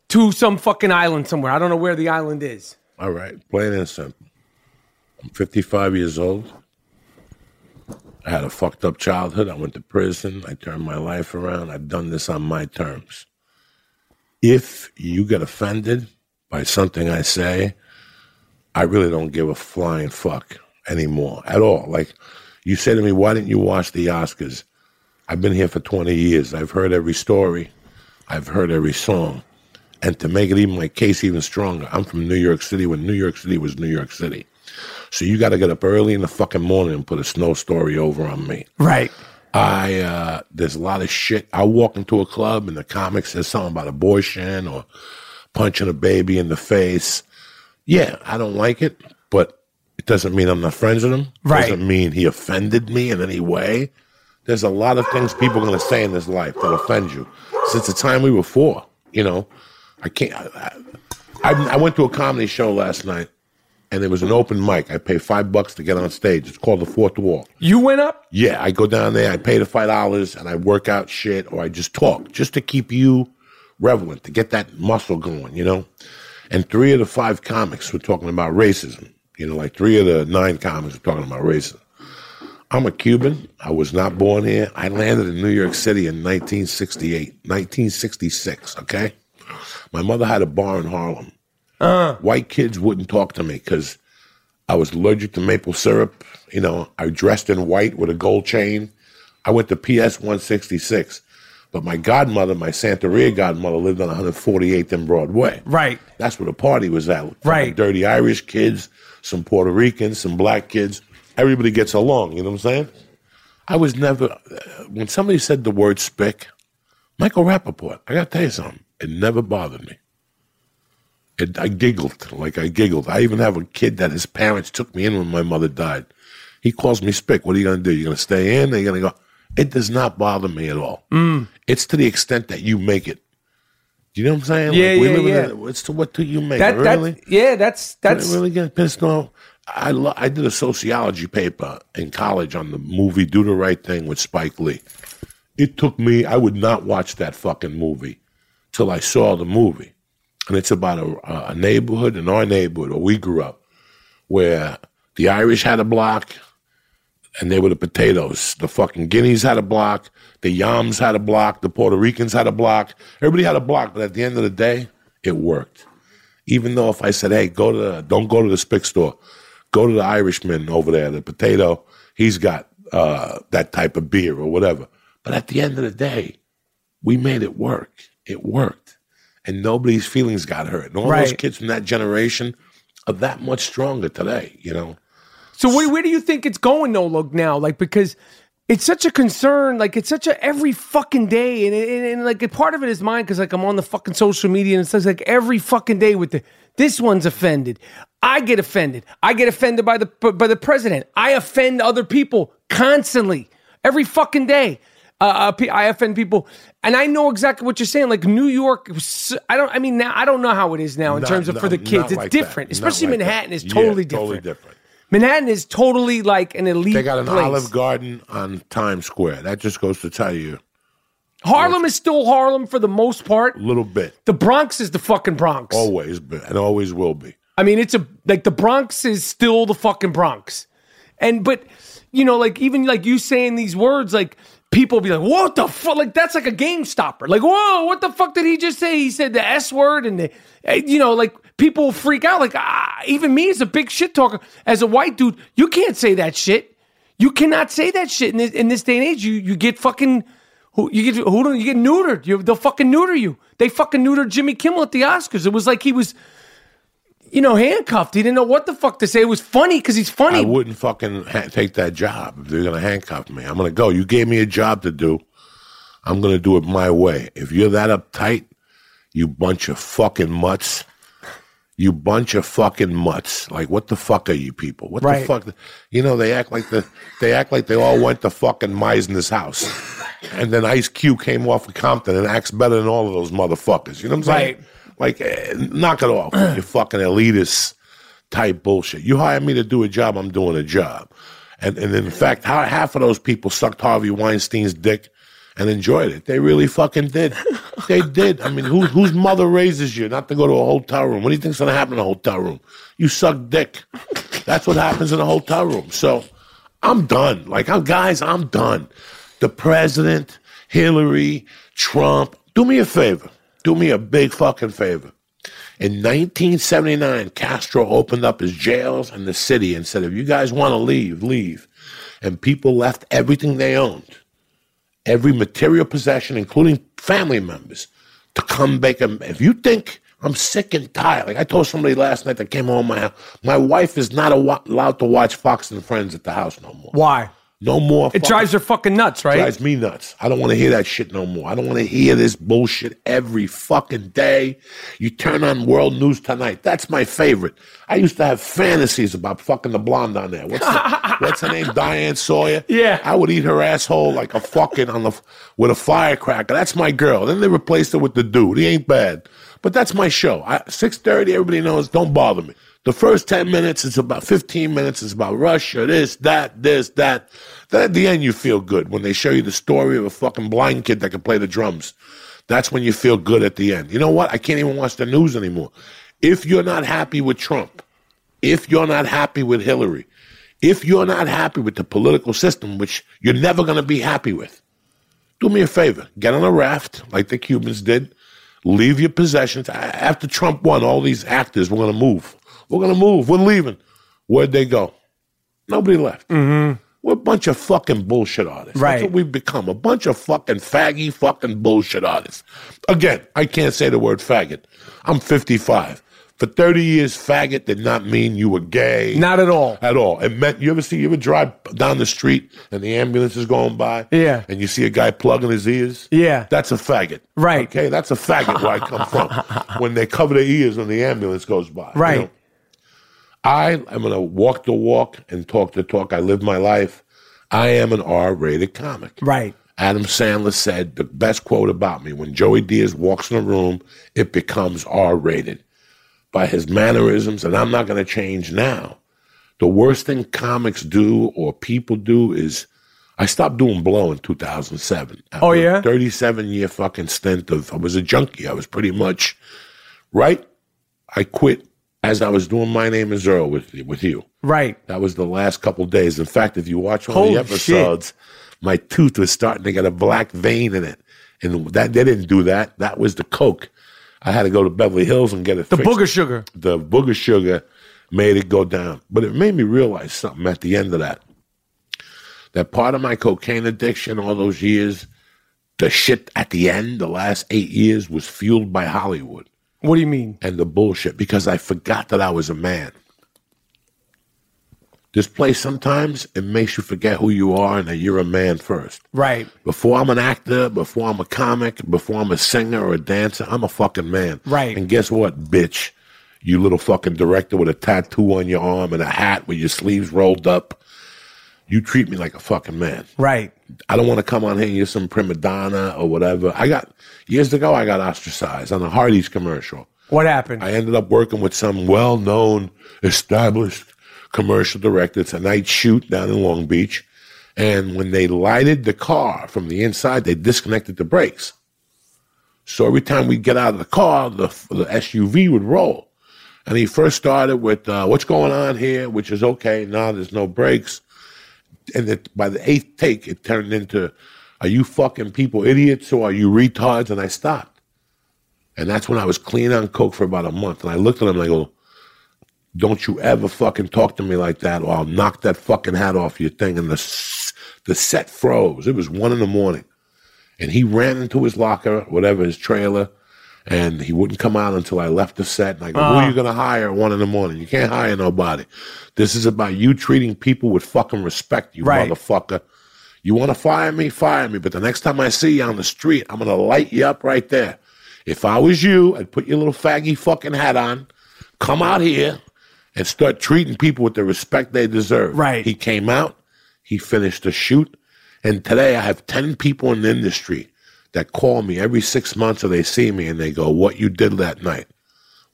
to some fucking island somewhere. I don't know where the island is. All right, plain and simple. I'm 55 years old. I had a fucked up childhood. I went to prison. I turned my life around. I've done this on my terms. If you get offended by something I say, I really don't give a flying fuck anymore at all. Like you say to me, why didn't you watch the Oscars? I've been here for 20 years. I've heard every story. I've heard every song. And to make it even my case even stronger, I'm from New York City when New York City was New York City. So you got to get up early in the fucking morning and put a snow story over on me. Right. I uh there's a lot of shit. I walk into a club and the comic says something about abortion or punching a baby in the face. Yeah, I don't like it, but it doesn't mean I'm not friends with him. Right. Doesn't mean he offended me in any way. There's a lot of things people are gonna say in this life that offend you. Since the time we were four, you know, I can't. I, I, I went to a comedy show last night, and it was an open mic. I pay five bucks to get on stage. It's called the Fourth Wall. You went up? Yeah, I go down there, I pay the five dollars, and I work out shit, or I just talk, just to keep you relevant, to get that muscle going, you know. And three of the five comics were talking about racism. You know, like three of the nine comics were talking about racism. I'm a Cuban. I was not born here. I landed in New York City in 1968, 1966. Okay, my mother had a bar in Harlem. White kids wouldn't talk to me because I was allergic to maple syrup. You know, I dressed in white with a gold chain. I went to PS 166. But my godmother, my Santeria godmother, lived on 148th and Broadway. Right. That's where the party was at. Right. Dirty Irish kids, some Puerto Ricans, some black kids. Everybody gets along. You know what I'm saying? I was never, uh, when somebody said the word spick, Michael Rappaport, I got to tell you something. It never bothered me. It, I giggled, like I giggled. I even have a kid that his parents took me in when my mother died. He calls me spick. What are you going to do? You're going to stay in? Or you going to go? It does not bother me at all. Mm. It's to the extent that you make it. Do you know what I'm saying? Yeah, we yeah, live in yeah. a- it's to what do you make? That, it, really? that, yeah, that's that's really get pissed off. I lo- I did a sociology paper in college on the movie Do the Right Thing with Spike Lee. It took me. I would not watch that fucking movie till I saw the movie, and it's about a, a neighborhood in our neighborhood where we grew up, where the Irish had a block, and they were the potatoes. The fucking Guineas had a block. The Yams had a block. The Puerto Ricans had a block. Everybody had a block, but at the end of the day, it worked. Even though if I said, "Hey, go to the, don't go to the spick store, go to the Irishman over there, the potato, he's got uh, that type of beer or whatever." But at the end of the day, we made it work. It worked, and nobody's feelings got hurt. And all those kids from that generation are that much stronger today. You know. So where, where do you think it's going though, look now? Like because it's such a concern, like it's such a every fucking day, and, and, and like a part of it is mine because like I'm on the fucking social media and it says like every fucking day with the this one's offended. I get offended. I get offended by the by the president. I offend other people constantly, every fucking day. Uh, uh, I offend people, and I know exactly what you're saying. Like New York, I don't. I mean, now I don't know how it is now in Not- terms of no, for the kids. It's like different, Not especially like that. Manhattan is Yeah, totally different. Totally different. Manhattan is totally like an elite. They got an place. Olive Garden on Times Square. That just goes to tell you Harlem is still Harlem for the most part. a little bit. The Bronx is the fucking Bronx. Always been and always will be. I mean, it's a like the Bronx is still the fucking Bronx, and but you know, like even like you saying these words, like people be like, "What the fuck?" Like that's like a game stopper. Like, whoa, what the fuck did he just say? He said the S word, and the, eh, you know, like people freak out. Like ah, even me as a big shit talker, as a white dude, you can't say that shit. You cannot say that shit in this, in this day and age. You you get fucking. You get who you get neutered? You, they'll fucking neuter you. They fucking neutered Jimmy Kimmel at the Oscars. It was like he was you know, handcuffed. He didn't know what the fuck to say. It was funny because he's funny. I wouldn't fucking ha- take that job if they're gonna handcuff me. I'm gonna go. You gave me a job to do. I'm gonna do it my way. If you're that uptight, you bunch of fucking mutts. You bunch of fucking mutts. Like what the fuck are you people? What Right. the fuck? You know they act like the they act like they all went to fucking Meisner's house, and then Ice Cube came off of Compton and acts better than all of those motherfuckers. You know what I'm saying? Like, eh, knock it off. you fucking elitist type bullshit. You hire me to do a job, I'm doing a job. And and in fact, ha- half of those people sucked Harvey Weinstein's dick and enjoyed it. They really fucking did. They did. I mean, who, whose mother raises you not to go to a hotel room? What do you think's going to happen in a hotel room? You suck dick. That's what happens in a hotel room. So I'm done. Like, I'm guys, I'm done. The president, Hillary, Trump. Do me a favor. Do me a big fucking favor. In 1979, Castro opened up his jails in the city and said, if you guys want to leave, leave. And people left everything they owned, every material possession, including family members, to come back. And if you think I'm sick and tired, like I told somebody last night that came home my my wife is not allowed to watch Fox and Friends at the house no more. Why? No more. It drives her fucking nuts, right? Drives me nuts. I don't want to hear that shit no more. I don't want to hear this bullshit every fucking day. You turn on World News Tonight. That's my favorite. I used to have fantasies about fucking the blonde on there. What's, the, what's her name? Diane Sawyer. Yeah. I would eat her asshole like a fucking on the with a firecracker. That's my girl. Then they replaced her with the dude. He ain't bad, but that's my show. Six thirty. Everybody knows. Don't bother me. The first 10 minutes is about 15 minutes is about Russia, this, that, this, that. Then at the end, you feel good when they show you the story of a fucking blind kid that can play the drums. That's when you feel good at the end. You know what? I can't even watch the news anymore. If you're not happy with Trump, if you're not happy with Hillary, if you're not happy with the political system, which you're never going to be happy with, do me a favor. Get on a raft like the Cubans did. Leave your possessions. After Trump won, all these actors were going to move. We're going to move. We're leaving. Where'd they go? Nobody left. Mm-hmm. We're a bunch of fucking bullshit artists. Right. That's what we've become. A bunch of fucking faggy fucking bullshit artists. Again, I can't say the word faggot. I'm 55. For 30 years, faggot did not mean you were gay. Not at all. At all. It meant, you ever see, you ever drive down the street and the ambulance is going by? Yeah. And you see a guy plugging his ears? Yeah. That's a faggot. Right. Okay, that's a faggot where I come from. when they cover their ears when the ambulance goes by. you Right. know? I am going to walk the walk and talk the talk. I live my life. I am an R rated comic. Right. Adam Sandler said the best quote about me when Joey Diaz walks in a room, it becomes R rated by his mannerisms, and I'm not going to change now. The worst thing comics do or people do is I stopped doing blow in 2007. Oh, yeah? 37 year fucking stint of, I was a junkie. I was pretty much, right? I quit as I was doing My Name is Earl with, with you. Right. That was the last couple days. In fact, if you watch one Holy of the episodes, my tooth was starting to get a black vein in it. And that they didn't do that. That was the coke. I had to go to Beverly Hills and get it The fixed. booger sugar. The booger sugar made it go down. But it made me realize something at the end of that. That part of my cocaine addiction all those years, the shit at the end, the last eight years, was fueled by Hollywood What do you mean? and the bullshit because I forgot that I was a man. This place sometimes it makes you forget who you are and that you're a man first. Right. Before I'm an actor, before I'm a comic, before I'm a singer or a dancer, I'm a fucking man. Right. And guess what, bitch? You little fucking director with a tattoo on your arm and a hat with your sleeves rolled up. You treat me like a fucking man. Right. I don't want to come on here and you're some prima donna or whatever. I got years ago I got ostracized on a Hardee's commercial. What happened? I ended up working with some well known, established commercial director. It's a night shoot down in Long Beach. And when they lighted the car from the inside, they disconnected the brakes. So every time we'd get out of the car, the, the SUV would roll. And he first started with, uh, What's going on here? Which is okay. Now there's no brakes. And it, by the eighth take, it turned into, Are you fucking people idiots or are you retards? And I stopped. And that's when I was clean on coke for about a month. And I looked at him and I go, "Don't you ever fucking talk to me like that, or I'll knock that fucking hat off your thing." And the the set froze. It was one in the morning, and he ran into his locker, whatever his trailer, and he wouldn't come out until I left the set. And I go, "Who are you gonna hire at one in the morning? You can't hire nobody. This is about you treating people with fucking respect, you Right. motherfucker." You want to fire me? Fire me. But the next time I see you on the street, I'm going to light you up right there. If I was you, I'd put your little faggy fucking hat on, come out here, and start treating people with the respect they deserve. Right. He came out, he finished the shoot, and today I have 10 people in the industry that call me every six months or they see me and they go, What you did that night,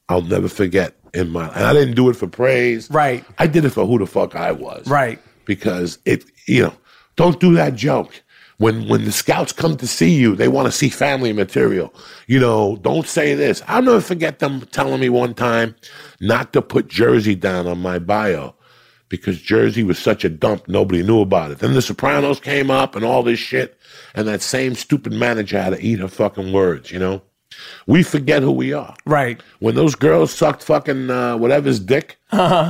I'll never forget in my And I didn't do it for praise. Right. I did it for who the fuck I was Right. because it you know don't do that joke when when the scouts come to see you they want to see family material you know don't say this i'll never forget them telling me one time not to put jersey down on my bio because Jersey was such a dump, nobody knew about it. Then The Sopranos came up and all this shit, and that same stupid manager had to eat her fucking words, you know? We forget who we are. Right. When those girls sucked fucking uh, whatever's dick,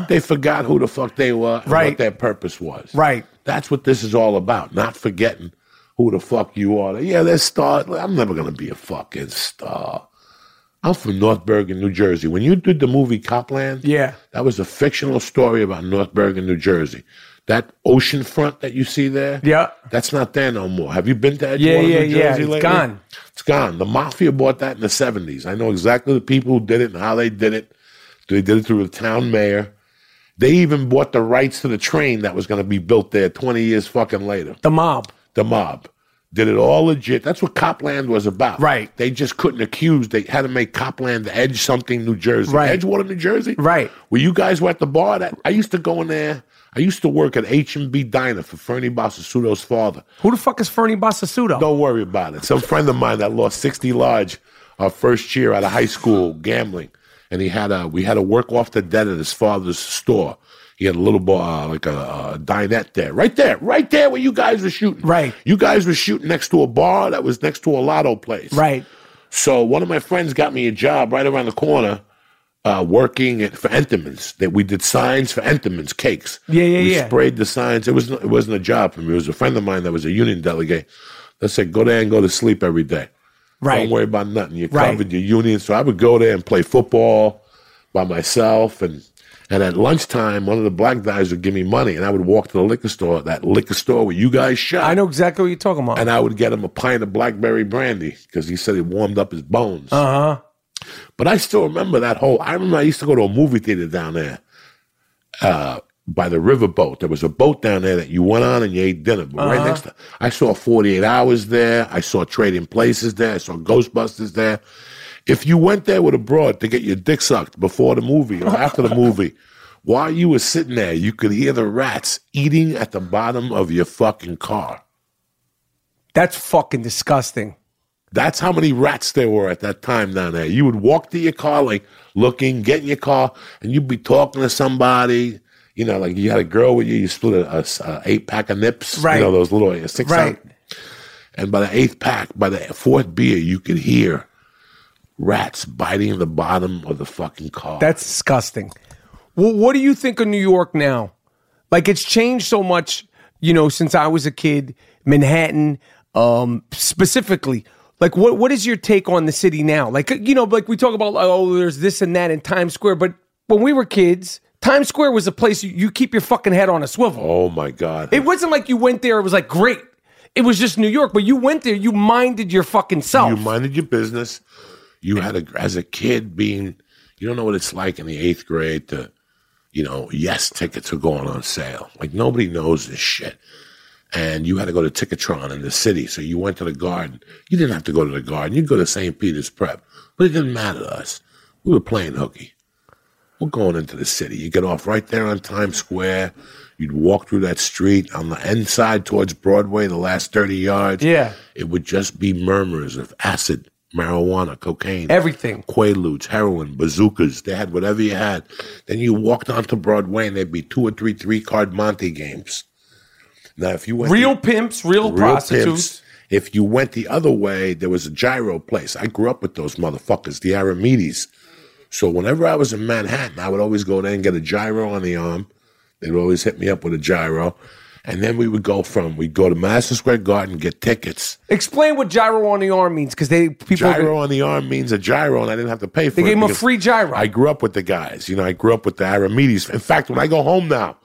they forgot who the fuck they were and Uh-huh. Right. what their purpose was. Right. That's what this is all about, not forgetting who the fuck you are. Yeah, they're star. I'm never going to be a fucking star. I'm from North Bergen, New Jersey. When you did the movie Copland, Yeah. that was a fictional story about North Bergen, New Jersey. That ocean front that you see there, Yeah. that's not there no more. Have you been to Edgewater, Yeah, yeah, New yeah. Jersey It's lately? gone. It's gone. The mafia bought that in the 70s. I know exactly the people who did it and how they did it. They did it through the town mayor. They even bought the rights to the train that was going to be built there 20 years fucking later. The mob. The mob did it all legit. That's what Copland was about. Right. They just couldn't accuse. They had to make Copland the Edge something, New Jersey. Right. Edgewater, New Jersey. Right. Where you guys were at the bar. That I used to go in there. I used to work at H and B Diner for Fernie Bassasudo's father. Who the fuck is Fernie Bassasudo? Don't worry about it. Some friend of mine that lost 60 large our first year out of high school gambling. And he had a we had to work off the debt at his father's store. He had a little bar, like a, a dinette there. Right there. Right there where you guys were shooting. Right. You guys were shooting next to a bar that was next to a lotto place. Right. So one of my friends got me a job right around the corner, uh, working at, for Entenmann's. That we did signs for Entenmann's cakes. Yeah, yeah, we yeah. sprayed the signs. It was it wasn't a job for me. It was a friend of mine that was a union delegate. That said, go there and go to sleep every day. Right. Don't worry about nothing. You Right. covered your union. So I would go there and play football by myself and. And at lunchtime, one of the black guys would give me money, and I would walk to the liquor store, that liquor store where you guys shop. I know exactly what you're talking about. And I would get him a pint of blackberry brandy because he said it warmed up his bones. Uh huh. But I still remember that whole. I remember I used to go to a movie theater down there, uh, by the riverboat. There was a boat down there that you went on and you ate dinner. But right next to, I saw Forty Eight Hours there. I saw Trading Places there. I saw Ghostbusters there. If you went there with a broad to get your dick sucked before the movie or after the movie, while you were sitting there, you could hear the rats eating at the bottom of your fucking car. That's fucking disgusting. That's how many rats there were at that time down there. You would walk to your car, like looking, get in your car, and you'd be talking to somebody. You know, like you had a girl with you, you split a, a a eight pack of nips, Right. You know those little six Right. out. And by the eighth pack, by the fourth beer, you could hear rats biting the bottom of the fucking car. That's disgusting. Well, what do you think of New York now? Like it's changed so much, you know, since I was a kid. Manhattan, um, specifically. Like, what what is your take on the city now? Like, you know, like we talk about, oh, there's this and that in Times Square, but when we were kids, Times Square was a place you, you keep your fucking head on a swivel. oh my god! It wasn't like you went there, it was like great. It was just New York, but you went there, you minded your fucking self. You minded your business. You had a as a kid being you don't know what it's like in the eighth grade to, you know, yes tickets are going on sale. Like nobody knows this shit. And you had to go to Ticketron in the city. So you went to the garden. You didn't have to go to the garden. You'd go to St. Peter's Prep. But it didn't matter to us. We were playing hooky. We're going into the city. You get off right there on Times Square. You'd walk through that street on the end side towards Broadway, the last 30 yards. Yeah. It would just be murmurs of acid, marijuana, cocaine, Everything. quaaludes, heroin, bazookas. They had whatever you had. Then you walked onto Broadway and there'd be two or three three card Monte games. Now, if you went Real to- pimps, real, real prostitutes. pimps, if you went the other way, there was a gyro place. I grew up with those motherfuckers, the Aramides. So whenever I was in Manhattan, I would always go there and get a gyro on the arm. They would always hit me up with a gyro. And then we would go from, we'd go to Madison Square Garden, get tickets. Explain what gyro on the arm means, because they people Gyro on the arm means a gyro, and I didn't have to pay for They it. gave him a free gyro. I grew up with the guys. You know, I grew up with the Aramides. In fact, when I go home now,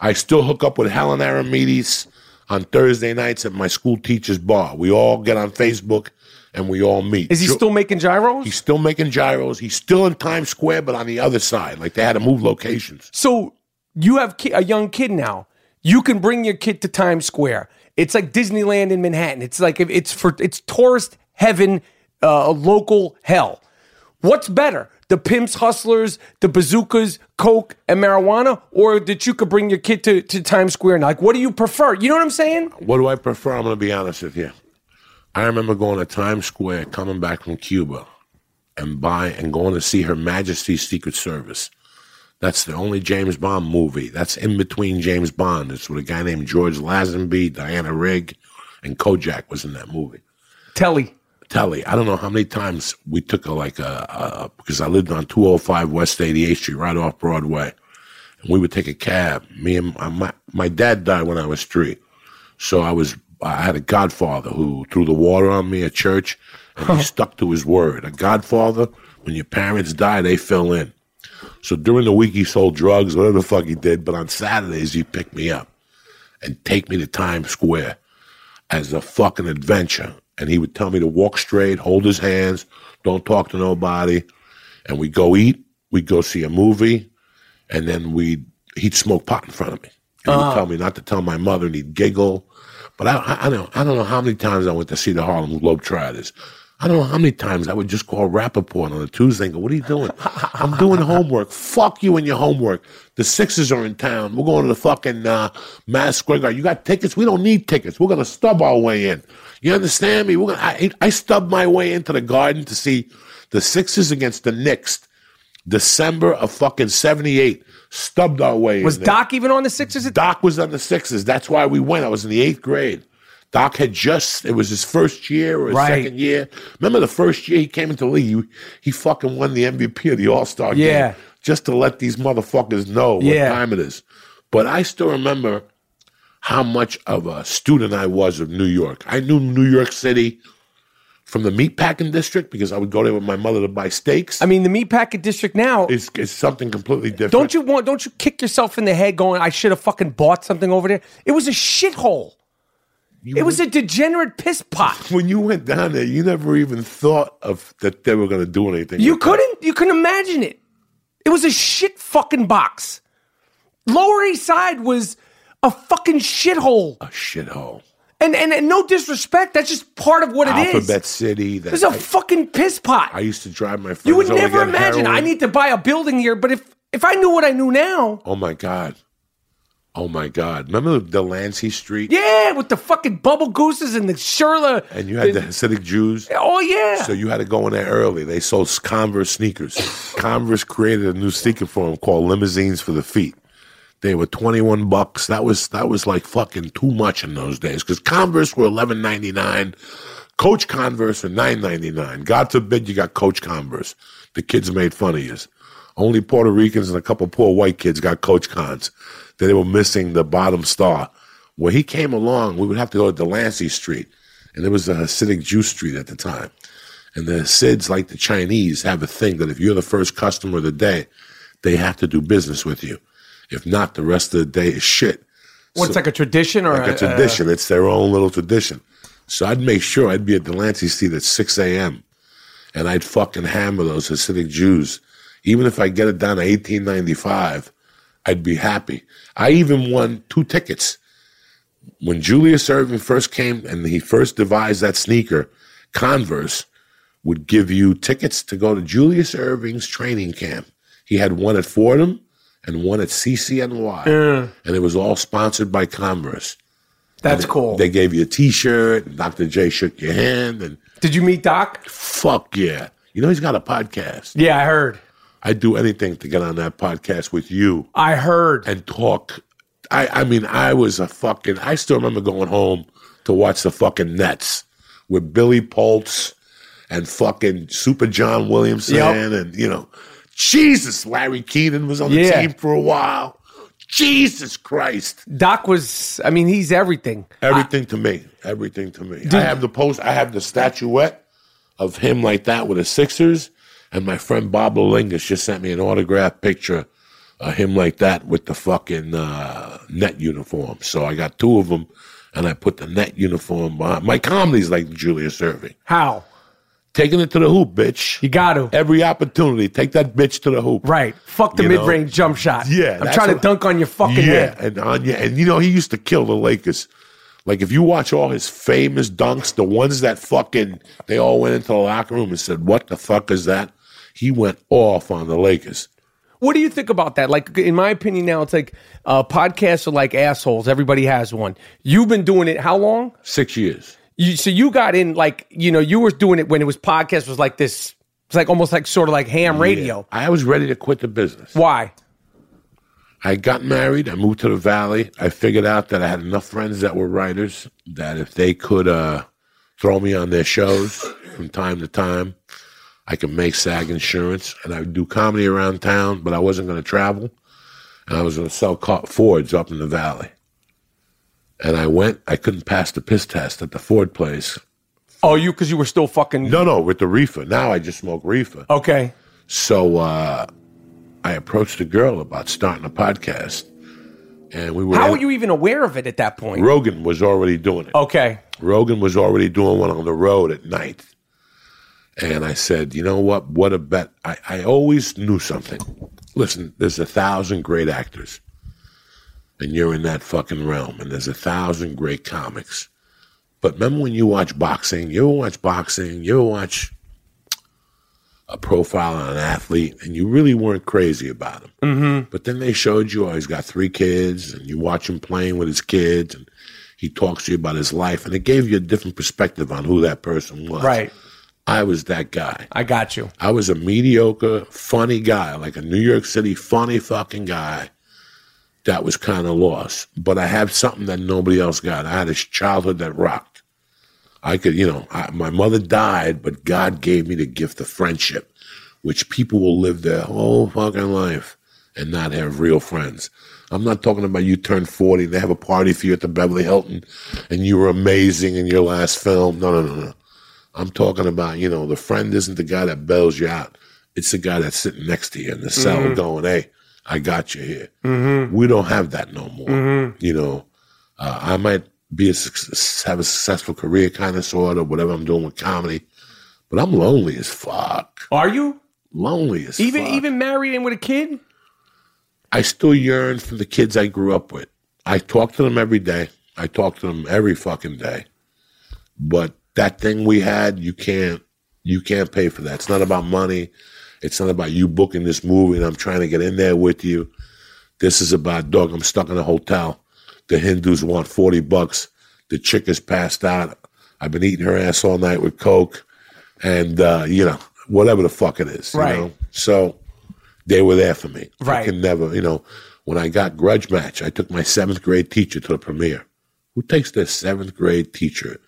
I still hook up with Helen Aramides on Thursday nights at my school teacher's bar. We all get on Facebook and we all meet. Is he still making gyros? He's still making gyros. He's still in Times Square, but on the other side. Like they had to move locations. So you have ki- a young kid now. You can bring your kid to Times Square. It's like Disneyland in Manhattan. It's like it's for it's tourist heaven, uh, local hell. What's better, the pimps, hustlers, the bazookas, coke, and marijuana, or that you could bring your kid to, to Times Square? Now, like, what do you prefer? You know what I'm saying? What do I prefer? I'm to be honest with you. I remember going to Times Square, coming back from Cuba, and buy and going to see Her Majesty's Secret Service. That's the only James Bond movie. That's in between James Bond. It's with a guy named George Lazenby, Diana Rigg, and Kojak was in that movie. Telly. Telly. I don't know how many times we took a like a, a because I lived on 205 West 88th Street, right off Broadway, and we would take a cab. Me and my my, my dad died when I was three, so I was I had a godfather who threw the water on me at church, and he stuck to his word. A godfather, when your parents die, they fill in. So during the week he sold drugs, whatever the fuck he did, but on Saturdays he picked me up and take me to Times Square as a fucking adventure. And he would tell me to walk straight, hold his hands, don't talk to nobody. And we'd go eat, we'd go see a movie, and then we'd he'd smoke pot in front of me. And he'd ah. tell me not to tell my mother, and he'd giggle. But I, I, I don't I don't know how many times I went to see the Harlem Globetrotters. I don't know how many times I would just call Rappaport on a Tuesday and go, What are you doing? I'm doing homework. Fuck you and your homework. The Sixers are in town. We're going to the fucking uh, Mass Square Garden. You got tickets? We don't need tickets. We're going to stub our way in. You understand me? We're gonna, I, I stubbed my way into the garden to see the Sixers against the Knicks. December of fucking 78. Stubbed our way Was in Was Doc even on the Sixers? Doc was on the Sixers. That's why we went. I was in the eighth grade. Doc had just, it was his first year or his Right. second year. Remember the first year he came into the league, he, fucking won the MVP of the All Star Yeah. game. Just to let these motherfuckers know what Yeah. time it is. But I still remember how much of a student I was of New York. I knew New York City from the meatpacking district because I would go there with my mother to buy steaks. I mean, the meatpacking district now. is, it's something completely different. Don't you want? Don't you kick yourself in the head going? I should have fucking bought something over there. It was a shithole. You It was a degenerate piss pot. when you went down there, you never even thought of that they were going to do anything. You that. couldn't. You couldn't imagine it. It was a shit fucking box. Lower East Side was a fucking shithole. a shithole. And, and and no disrespect, that's just part of what it is. Alphabet City. That It's a I, fucking piss pot. I used to drive my friends. you would never imagine. I need to buy a building here, but if if I knew what I knew now, Oh my god. Oh my god. Remember the Delancey Street? yeah, with the fucking bubble gooses and the Sherla. And you had the Hasidic Jews. Oh yeah. So you had to go in there early. They sold Converse sneakers. Converse created a new sneaker for them called limousines for the feet. They were twenty one bucks. That was that was like fucking too much in those days because Converse were eleven ninety nine. Coach Converse were nine ninety nine. God forbid you got Coach Converse. The kids made fun of you. Only Puerto Ricans and a couple poor white kids got Coach Cons. That They were missing the bottom star. When he came along, we would have to go to Delancey Street, and there was a Hasidic Jew Street at the time. And the Hasids, like the Chinese, have a thing that if you're the first customer of the day, they have to do business with you. If not, the rest of the day is shit. What's like a tradition or Like a tradition. Uh, it's their own little tradition. So I'd make sure I'd be at Delancey Street at 6 a.m. and I'd fucking hammer those Hasidic Jews. Even if I get it down to 1895, I'd be happy. I even won two tickets. When Julius Erving first came and he first devised that sneaker, Converse would give you tickets to go to Julius Erving's training camp. He had one at Fordham and one at CCNY. And it was all sponsored by Converse. That's cool. They gave you a T-shirt. And Dr. J shook your hand, and Did you meet Doc? fuck yeah! You know he's got a podcast. Yeah, I heard. I'd do anything to get on that podcast with you I heard. and talk. I, I mean, I was a fucking. I still remember going home to watch the fucking Nets with Billy Paultz and fucking Super John Williamson, Yep. and you know, Jesus, Larry Kenon was on the Yeah. team for a while. Jesus Christ. Doc was. I mean, he's everything. Everything to me. Everything to me. I have the post. I have the statuette of him like that with the Sixers, and my friend Bob Lingus just sent me an autographed picture of him like that with the fucking uh, net uniform. So I got two of them, and I put the net uniform behind. My comedy's like Julius Erving, How? taking it to the hoop, bitch. You got to. Every opportunity, take that bitch to the hoop. Right. Fuck the You mid range jump shot. Yeah, I'm trying to what- dunk on your fucking yeah, head. and on yeah, and you know he used to kill the Lakers. Like if you watch all his famous dunks, the ones that fucking they all went into the locker room and said, "What the fuck is that?" He went off on the Lakers. What do you think about that? Like, in my opinion, now it's like uh, podcasts are like assholes. Everybody has one. You've been doing it how long? Six years. You, so you got in like you know you were doing it when it was podcast was like this. It's like almost like sort of like ham radio. I was ready to quit the business. Why? I got married. I moved to the valley. I figured out that I had enough friends that were writers that if they could uh, throw me on their shows from time to time, I could make SAG insurance, and I would do comedy around town. But I wasn't going to travel, and I was going to sell Fords up in the valley. And I went. I couldn't pass the piss test at the Ford place. Oh, you because you were still fucking. No, no, with the reefer. Now I just smoke reefer. Okay. So uh, I approached a girl about starting a podcast, and we were. How were you even aware of it at that point? Rogan was already doing it. Okay. Rogan was already doing one on the road at night. And I said, you know what? What a bet. I, I always knew something. Listen, there's a thousand great actors, and you're in that fucking realm, and there's a thousand great comics. But remember when you watch boxing, you ever watch boxing, you ever watch a profile on an athlete, and you really weren't crazy about him. Mm-hmm. But then they showed you, oh, he's got three kids, and you watch him playing with his kids, and he talks to you about his life, and it gave you a different perspective on who that person was. Right. I was that guy. I got you. I was a mediocre, funny guy, like a New York City funny fucking guy that was kind of lost. But I had something that nobody else got. I had a childhood that rocked. I could, you know, I, my mother died, but God gave me the gift of friendship, which people will live their whole fucking life and not have real friends. I'm not talking about you turn 40 and they have a party for you at the Beverly Hilton and you were amazing in your last film. No, no, no, no. I'm talking about, you know, the friend isn't the guy that bails you out. It's the guy that's sitting next to you in the cell Mhm. going, hey, I got you here. Mhm. We don't have that no more. Mhm. You know, uh, I might be a suc- have a successful career, kind of, sort of, whatever I'm doing with comedy, but I'm lonely as fuck. Are you lonely as even fuck. even married and with a kid? I still yearn for the kids I grew up with. I talk to them every day. I talk to them every fucking day. But that thing we had, you can't you can't pay for that. It's not about money. It's not about you booking this movie and I'm trying to get in there with you. This is about dog, I'm stuck in a hotel. The Hindus want 40 bucks. The chick is passed out. I've been eating her ass all night with Coke. And uh, you know, whatever the fuck it is. Right. You know? So they were there for me. I Right. can never, you know, when I got grudge match, I took my seventh grade teacher to the premiere. Who takes their seventh grade teacher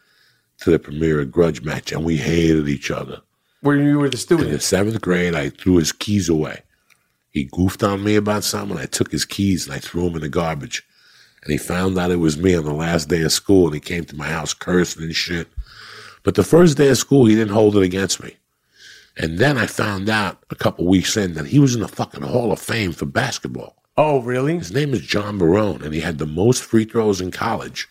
to the premiere of grudge match? And we hated each other. Where you were the student? In the seventh grade, I threw his keys away. He goofed on me about something. I took his keys and I threw them in the garbage. And he found out it was me on the last day of school. And he came to my house cursing and shit. But the first day of school, he didn't hold it against me. And then I found out a couple weeks in that he was in the fucking Hall of Fame for basketball. Oh, really? His name is John Barone, and he had the most free throws in college.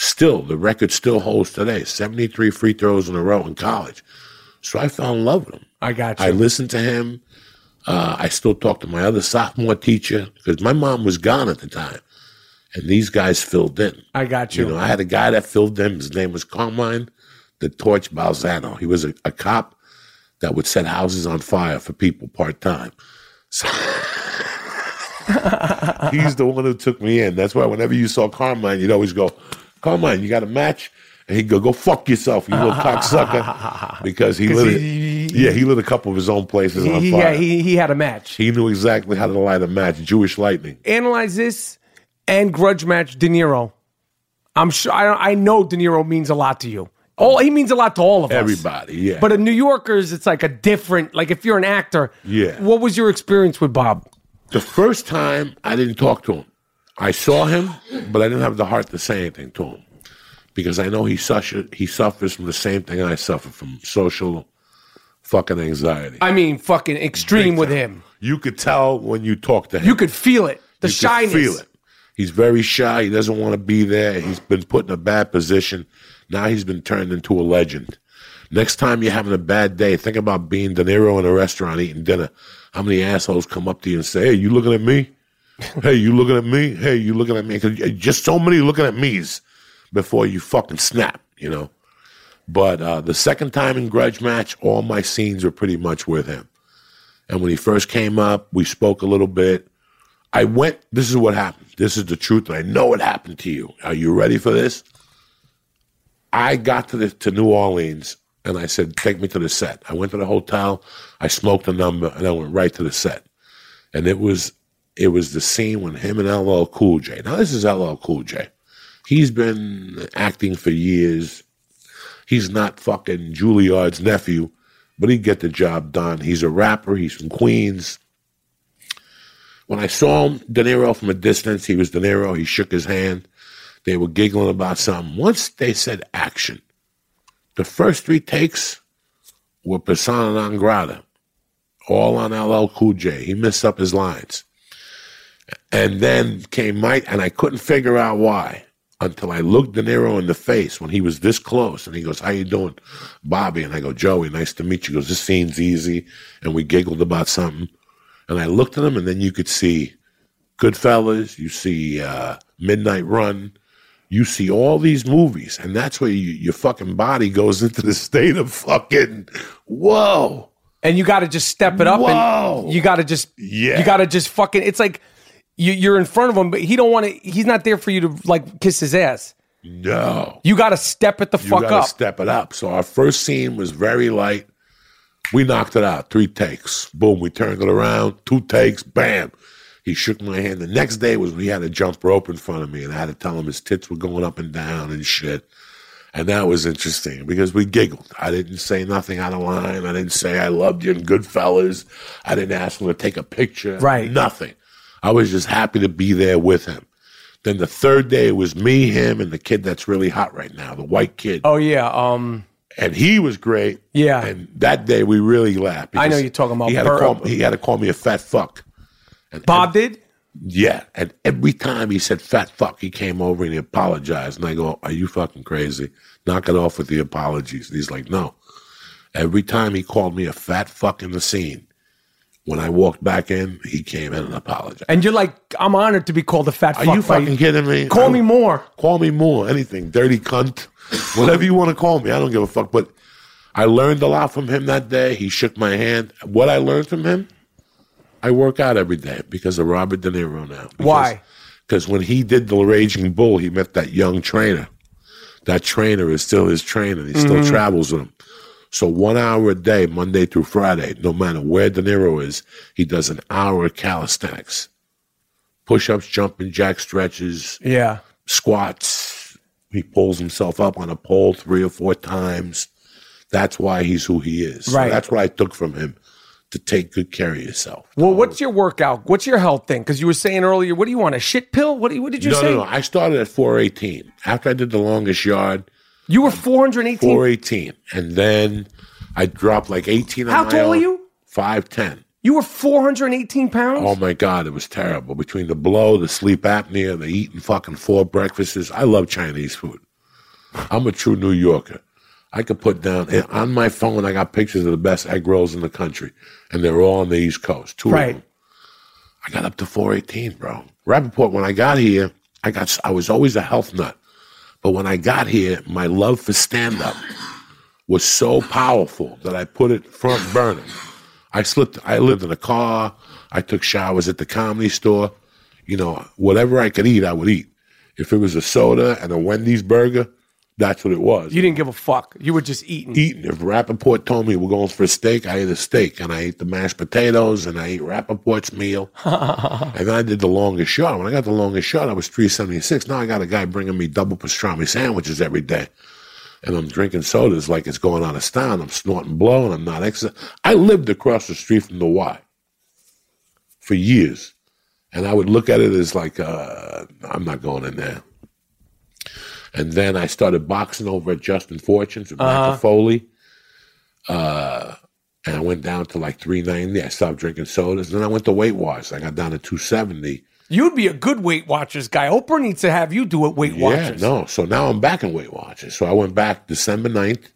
Still, the record still holds today 73 free throws in a row in college. So I fell in love with him. I got you. I listened to him. Uh, I still talk to my other sophomore teacher because my mom was gone at the time. And these guys filled in. I got you. You know, I had a guy that filled in. His name was Carmine the Torch Balzano. He was a, a cop that would set houses on fire for people part time. So he's the one who took me in. That's why whenever you saw Carmine, you'd always go, Carmine, you got a match? And he'd go, go fuck yourself, you little cocksucker. Because he lit, he- it, yeah, he lit a couple of his own places He, on fire. yeah, he, he had a match. he knew exactly how to light a match. Jewish lightning. Analyze this and grudge match De Niro. I'm sure I, I know De Niro means a lot to you. All he means a lot to all of us. Everybody, yeah. But in New Yorkers, it's like a different. Like if you're an actor, Yeah. What was your experience with Bob? The first time I didn't talk to him. I saw him, but I didn't have the heart to say anything to him because I know he suffers, he suffers from the same thing I suffer from social fucking anxiety. I mean, fucking extreme with him. You could tell when you talk to him. You could feel it. The You could shyness. feel it. He's very shy. He doesn't want to be there. He's been put in a bad position. Now he's been turned into a legend. Next time you're having a bad day, think about being De Niro in a restaurant eating dinner. How many assholes come up to you and say, "Hey, you looking at me? Hey, you looking at me? Hey, you looking at me?" just so many looking at me's before you fucking snap, you know. But uh, the second time in Grudge Match, all my scenes were pretty much with him. And when he first came up, we spoke a little bit. I went, this is what happened. This is the truth, and I know it happened to you. Are you ready for this? I got to the, to New Orleans and I said, take me to the set. I went to the hotel, I smoked a number, and I went right to the set. And it was it was the scene when him and LL Cool J. Now this is LL Cool J. He's been acting for years. He's not fucking Juilliard's nephew, but he'd get the job done. He's a rapper. He's from Queens. When I saw him, De Niro from a distance, he was De Niro. He shook his hand. They were giggling about something. Once they said action, the first three takes were persona non grata, all on LL Cool J. He missed up his lines. And then came Mike, and I couldn't figure out why until I looked De Niro in the face when he was this close. And he goes, How you doing, Bobby? And I go, Joey, nice to meet you. He goes, This scene's easy. And we giggled about something. And I looked at him, and then you could see Goodfellas, you see uh, Midnight Run, you see all these movies, and that's where you, your fucking body goes into the state of fucking whoa. and you got to just step it up Whoa. and you got to just Yeah. you got to just fucking it's like you, you're in front of him but he don't want to he's not there for you to like kiss his ass No. you got to step it the You fuck up step it up. So our first scene was very light. We knocked it out, three takes. Boom, we turned it around, two takes, bam. He shook my hand. The next day was we had a jump rope in front of me, and I had to tell him his tits were going up and down and shit. And that was interesting because we giggled. I didn't say nothing out of line. I didn't say I loved you and Goodfellas. I didn't ask him to take a picture. Right. Nothing. I was just happy to be there with him. Then the third day it was me, him, and the kid that's really hot right now, the white kid oh yeah um and he was great. Yeah. And that day we really laughed. I know you're talking about He had, to call, he had to call me a fat fuck. And, bob did yeah. And every time he said fat fuck, he came over and he apologized. And I go, Are you fucking crazy? Knock it off with the apologies. And he's like, No. Every time he called me a fat fuck in the scene, when I walked back in, he came in and apologized. and you're like i'm honored to be called a fat fuck. Are you fucking kidding me? call I- me more Call me more. Anything. Dirty cunt. Whatever you want to call me. I don't give a fuck. But I learned a lot from him that day. He shook my hand. What I learned from him, I work out every day because of Robert De Niro now. Because, Why? Because when he did The Raging Bull, he met that young trainer. That trainer is still his trainer. He still Mm-hmm. travels with him. So one hour a day, Monday through Friday, no matter where De Niro is, he does an hour of calisthenics. Push-ups, jumping jack stretches, yeah squats. He pulls himself up on a pole three or four times. That's why he's who he is. So Right. that's what I took from him to take good care of yourself. well what's your workout what's your health thing because you were saying earlier what do you want a shit pill what, do you, what did you no, say no, no. I started at 418. After I did the longest yard, you were 418 418. And then I dropped like 18 how tall are you 5'10. you were 418 pounds Oh my God, it was terrible. Between the blow, the sleep apnea, the eating fucking four breakfasts. I love Chinese food. I'm a true New Yorker. I could put down eh, on my phone. I got pictures of the best egg rolls in the country, and they're all on the East Coast. Two Right. of them. I got up to 418, bro. Rappaport, when I got here, I got I was always a health nut, but when I got here, my love for stand up was so powerful that I put it front burner. I slipped. I lived in a car. I took showers at the comedy store. You know, whatever I could eat, I would eat. If it was a soda and a Wendy's burger, that's what it was. you didn't give a fuck you were just eating Eating. If Rappaport told me we're going for a steak, I ate a steak and I ate the mashed potatoes and I ate Rappaport's meal. and then I did the longest shot. When I got the longest shot, I was 376. Now I got a guy bringing me double pastrami sandwiches every day. And I'm drinking sodas like it's going out of style. I'm snorting blow and I'm not exercising. I lived across the street from the Y for years. And I would look at it as like, uh, I'm not going in there. And then I started boxing over at Justin Fortune's with Michael Foley. Uh, and I went down to like 390. I stopped drinking sodas. Then I went to Weight Watchers. I got down to 270. You'd be a good Weight Watchers guy. Oprah needs to have you do it Weight Yeah, Watchers. Yeah, no. So now I'm back in Weight Watchers. So I went back December 9th.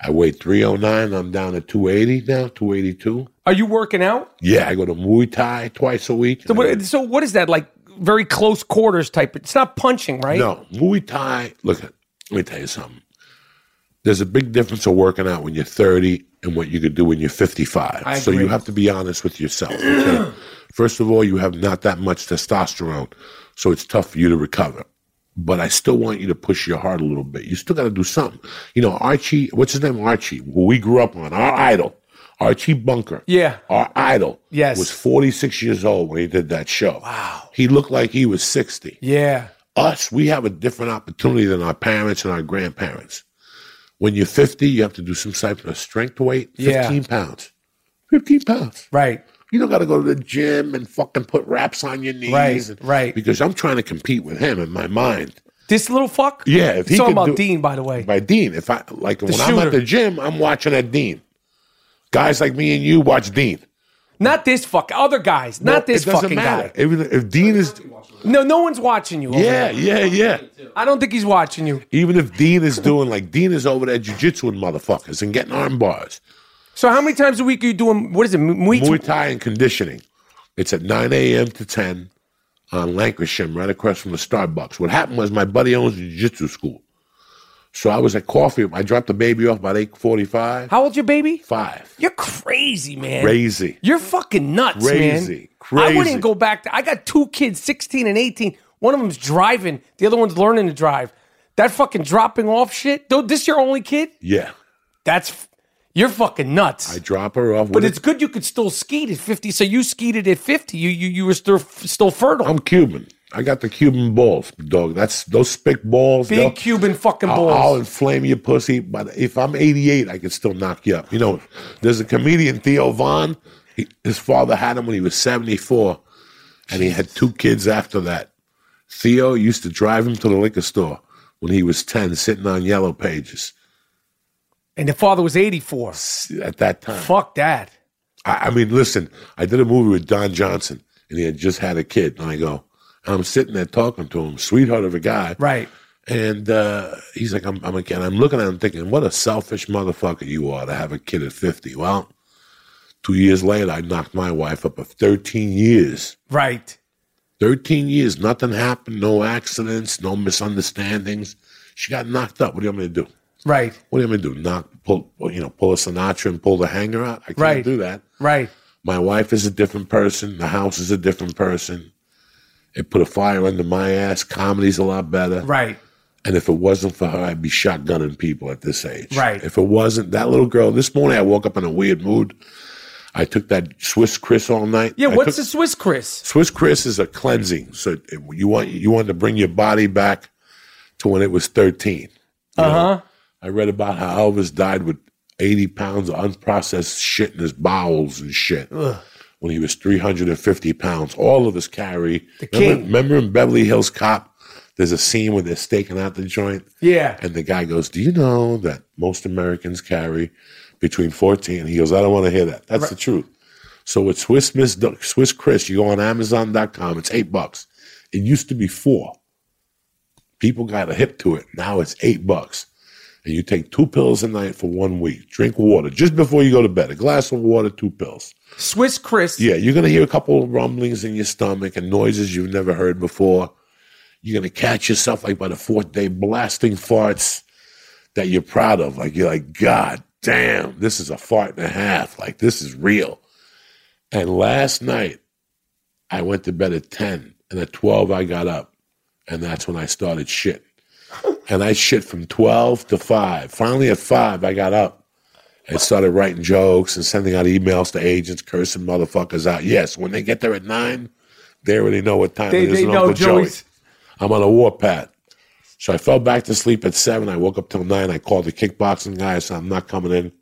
I weighed 309. I'm down to 280 now, 282. Are you working out? Yeah, I go to Muay Thai twice a week. So what, so what is that like? Very close quarters type. It's not punching, right? No, Muay Thai. Look, let me tell you something. There's a big difference of working out when you're 30 and what you could do when you're 55. I so you have to be honest with yourself. Okay? First of all, you have not that much testosterone, so it's tough for you to recover. But I still want you to push your heart a little bit. You still got to do something. You know, Archie, what's his name? Archie, who we grew up on, our idol. Archie Bunker. Yeah. Our idol. Yes. Was 46 years old when he did that show. Wow. He looked like he was 60. Yeah. Us, we have a different opportunity than our parents and our grandparents. When you're 50, you have to do some type of strength weight. 15 Yeah. pounds. 15 pounds. Right. You don't got to go to the gym and fucking put wraps on your knees. Right, and- right. Because I'm trying to compete with him in my mind. This little fuck? Yeah, if he He's talking about do- Dean, by the way. By Dean. If I like when I'm at the gym, I'm watching at Dean. Guys like me and you watch Dean. Not this fuck. Other guys. No, Not this it doesn't fucking matter. guy. If, if Dean is, No, no one's watching you. yeah, yeah, yeah. I don't think he's watching you. Even if Dean is doing like Dean is over there jujitsuing motherfuckers and getting arm bars, So how many times a week are you doing? What is it? Muay, Muay Thai and conditioning. It's at 9 a.m. to 10 on Lankershim, right across from the Starbucks. What happened was my buddy owns a jiu-jitsu school. So I was at coffee. I dropped the baby off about 8.45. How old's your baby? Five. You're crazy, man. Crazy. You're fucking nuts, Crazy. man. Crazy. I wouldn't go back. To, I got two kids, 16 and 18. One of them's driving. The other one's learning to drive. That fucking dropping off shit. Though this your only kid? Yeah. That's you're fucking nuts. I drop her off. but it's good you could still skeet at 50. So you skeeted at 50. You you you were still still fertile. I'm Cuban. I got the Cuban balls, dog. That's those spick balls. Big Cuban fucking I'll, balls. I'll inflame your pussy, but if I'm 88, I can still knock you up. You know, there's a comedian Theo Von. He, his father had him when he was 74, and he had two kids after that. Theo used to drive him to the liquor store when he was 10, sitting on yellow pages. and the father was 84. At that time, Fuck that. I, I mean, listen, I did a movie with Don Johnson, and he had just had a kid, and I go, I'm sitting there talking to him, sweetheart of a guy, Right. And uh, he's like, I'm, I'm a kid. I'm looking at him thinking, what a selfish motherfucker you are to have a kid at 50. Well, two years later, I knocked my wife up of 13 years. Right. 13 years, nothing happened, no accidents, no misunderstandings. She got knocked up. What do you want me to do? Right. What do you want me to do? Knock, pull, you know, pull a Sinatra and pull the hanger out? I can't Right. do that. Right. My wife is a different person. The house is a different person. It put a fire under my ass. Comedy's a lot better. Right. And if it wasn't for her, I'd be shotgunning people at this age. Right. If it wasn't that little girl, this morning I woke up in a weird mood. I took that Swiss Kriss all night. Yeah, I what's took- the Swiss Kriss? Swiss Kriss is a cleansing. So you want you want to bring your body back to when it was thirteen. Uh huh. I read about how Elvis died with eighty pounds of unprocessed shit in his bowels and shit. When he was three hundred and fifty pounds, all of us carry. The remember, king. remember in Beverly Hills Cop, there's a scene where they're staking out the joint. Yeah. And the guy goes, Do you know that most Americans carry between 14? He goes, I don't want to hear that. That's the truth. So with Swiss Miss Swiss Kriss, you go on Amazon.com, it's eight bucks. It used to be four. People got a hip to it. Now it's eight bucks. And you take two pills a night for one week. Drink water just before you go to bed. A glass of water, two pills. Swiss Kriss. Yeah, you're gonna hear a couple of rumblings in your stomach and noises you've never heard before. You're gonna catch yourself like by the fourth day blasting farts that you're proud of. Like you're like, God damn, this is a fart and a half. Like this is real. And last night, I went to bed at 10, and at 12 I got up, and that's when I started shit. And I shit from 12 to 5. Finally at 5, I got up and started writing jokes and sending out emails to agents, cursing motherfuckers out. Yes, when they get there at 9, they already know what time They- it is. they know Uncle Joey. I'm on a warpath. So I fell back to sleep at 7. I woke up till 9. I called the kickboxing guy. I said, I'm not coming in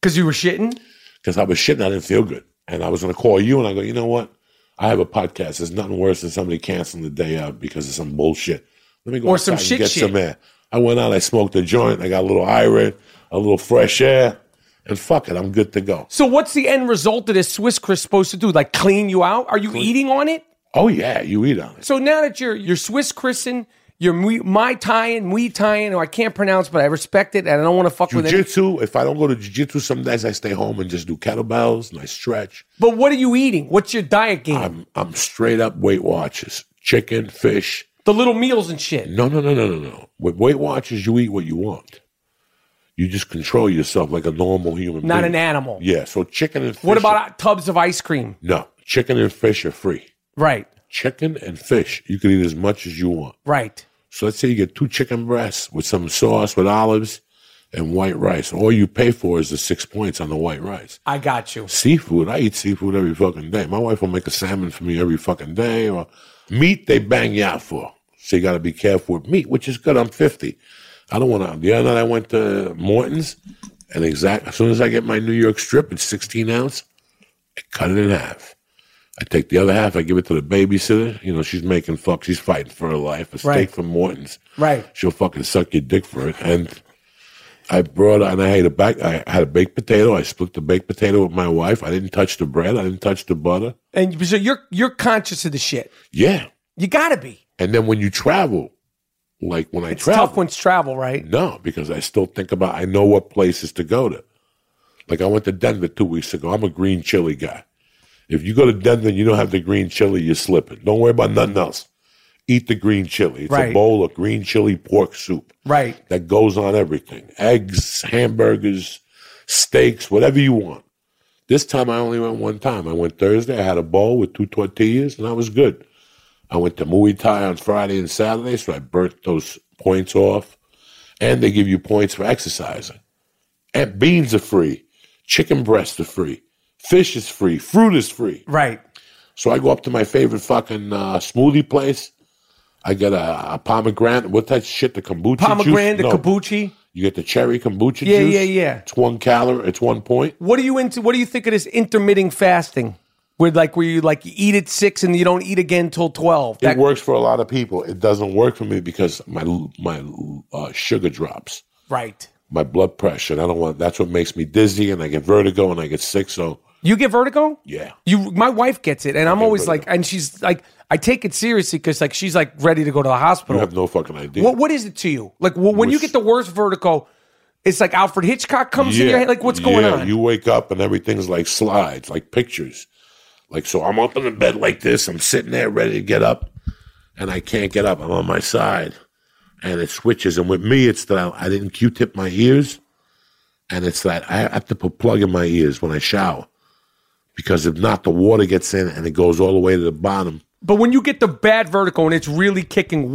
Because you were shitting? because I was shitting. I didn't feel good. And I was going to call you and I go, you know what? I have a podcast. There's nothing worse than somebody canceling the day out because of some bullshit. Let me go Or some shit get shit. some air. I went out. I smoked a joint. I got a little iron, a little fresh air, and fuck it, I'm good to go. So what's the end result of this Swiss Kriss supposed to do? Like clean you out? Are you eating on it? Oh yeah, you eat on it. So now that you're you're Swiss Krissing, you're Mai Thaiing, Muay Thaiing, or I can't pronounce, but I respect it, and I don't want to fuck with it. Jiu-jitsu. If I don't go to jiu-jitsu, some days I stay home and just do kettlebells and I stretch. But what are you eating? What's your diet game? I'm I'm straight up Weight Watchers. Chicken, fish. The little meals and shit. No, no, no, no, no, no. With Weight Watchers, you eat what you want. You just control yourself like a normal human Not being. an animal. Yeah. So chicken and fish. What about uh, tubs of ice cream? no? Chicken and fish are free. Right, Chicken and fish, you can eat as much as you want. right. So let's say you get two chicken breasts with some sauce with olives and white rice. All you pay for is the six points on the white rice. I got you. Seafood, I eat seafood every fucking day. My wife will make a salmon for me every fucking day. Or meat, they bang you out for. So you got to be careful with meat, which is good. I'm 50. I don't want to. The other night I went to Morton's, and exact as soon as I get my New York strip, it's 16 ounce. I cut it in half. I take the other half. I give it to the babysitter. You know, she's making fuck. She's fighting for her life. A steak Right. from Morton's. Right. She'll fucking suck your dick for it. And I brought and I had a back. I had a baked potato. I split the baked potato with my wife. I didn't touch the bread. I didn't touch the butter. And so you're you're conscious of the shit. Yeah. You gotta be. And then when you travel, like when I It's travel, tough when it's travel, right? no, because I still think about. I know what places to go to. Like I went to Denver two weeks ago. I'm a green chili guy. If you go to Denver and you don't have the green chili, you're slipping. Don't worry about nothing else. Eat the green chili. It's Right. a bowl of green chili pork soup. Right. that goes on everything eggs, hamburgers, steaks, whatever you want. This time I only went one time. I went Thursday. I had a bowl with two tortillas, and I was good. I went to Muay Thai on Friday and Saturday, so I burnt those points off. And they give you points for exercising. And beans are free. Chicken breasts are free. Fish is free. Fruit is free. Right. So I go up to my favorite fucking uh, smoothie place. I get a, a pomegranate. What that shit? The kombucha Pomegranate, juice? the No. kombucha. You get the cherry kombucha Yeah, juice. yeah, yeah. Yeah. It's one calorie. It's one point. What are you into? What do you think of this intermittent fasting? Where like where you like you eat at six and you don't eat again till twelve. It works for a lot of people. It doesn't work for me because my my uh, sugar drops, right. my blood pressure, and I don't want. That's what makes me dizzy, and I get vertigo, and I get sick. So You get vertigo? yeah, You, my wife gets it, and I'm always vertigo. like, uh, and she's like, I take it seriously because like she's like ready to go to the hospital. you have no fucking idea. What what is it to you? Like wh- when you get the worst vertigo, it's like Alfred Hitchcock comes in your head. Like what's going Yeah, on? You wake up and everything's like slides, like pictures. Like so, I'm up in the bed like this. I'm sitting there ready to get up, and I can't get up. I'm on my side, and it switches. And with me, it's that I, I didn't Q-tip my ears, and it's that I have to put plug in my ears when I shower, because if not, the water gets in and it goes all the way to the bottom. But when you get the bad vertical and it's really kicking,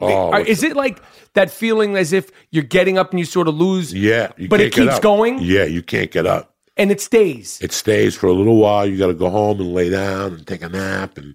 Oh, is it like that feeling as if you're getting up and you sort of lose? Yeah, But it keeps going? Yeah, you can't get up. and it stays. It stays for a little while. You got to go home and lay down and take a nap, and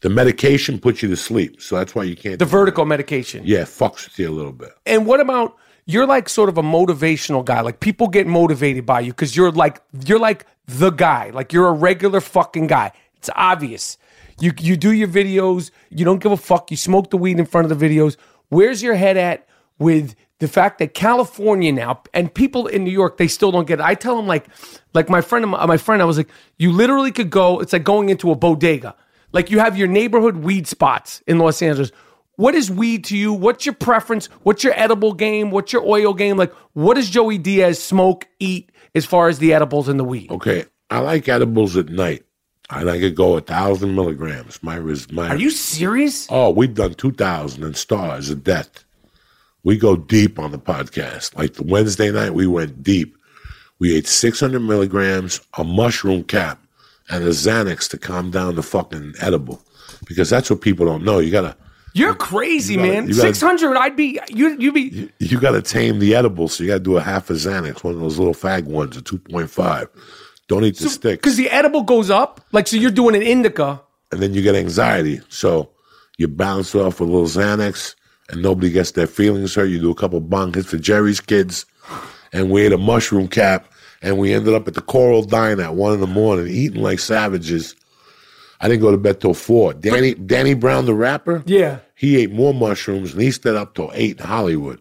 the medication puts you to sleep. So that's why you can't. The vertigo medication. Yeah, fucks with you a little bit. And what about you're like sort of a motivational guy? Like people get motivated by you because you're like you're like the guy. Like you're a regular fucking guy. It's obvious. You you do your videos. You don't give a fuck. You smoke the weed in front of the videos. Where's your head at with the fact that California now and people in New York they still don't get it. I tell them like like my friend my, my friend I was like you literally could go. It's like going into a bodega. Like you have your neighborhood weed spots in Los Angeles. What is weed to you? What's your preference? What's your edible game? What's your oil game? Like, what does Joey Diaz smoke, eat as far as the edibles and the weed? Okay, I like edibles at night, and I could go a thousand milligrams. My res, my. Are you serious? Oh, we've done two thousand and stars of death. We go deep on the podcast. Like the Wednesday night, we went deep. We ate six hundred milligrams, a mushroom cap, and a Xanax to calm down the fucking edible, because that's what people don't know. You gotta. You're crazy, You gotta- man. Six hundred. I'd be you. You'd be. you got to tame the edible, so you got to do a half a Xanax, one of those little fag ones, a two point five. Don't eat the sticks, Because the edible goes up. Like, so you're doing an indica. and then you get anxiety. So you bounce off with a little Xanax, and nobody gets their feelings hurt. You do a couple bong hits for Jerry's kids, and we ate a mushroom cap, and we ended up at the Coral Diner at one in the morning, eating like savages. I didn't go to bed till four. Danny Danny Brown, the rapper, Yeah. he ate more mushrooms, and he stayed up till eight in Hollywood.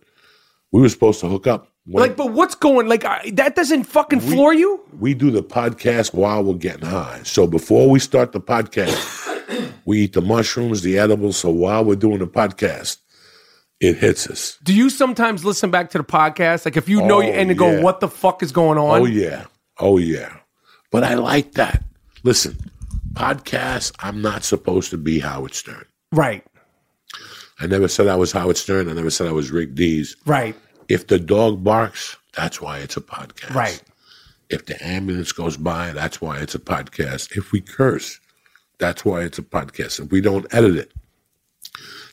We were supposed to hook up. When- Like, but what's going? Like, I, that doesn't fucking floor you. we do the podcast while we're getting high. So before we start the podcast, we eat the mushrooms, the edibles. So while we're doing the podcast, it hits us. Do you sometimes listen back to the podcast? Like, if you know Oh, you and to go, what the fuck is going on? Oh yeah, oh yeah. But I like that. Listen, podcast. I'm not supposed to be Howard Stern. Right. I never said I was Howard Stern. I never said I was Rick Dees. Right. If the dog barks, that's why it's a podcast. Right. If the ambulance goes by, that's why it's a podcast. If we curse, that's why it's a podcast. If we don't edit it,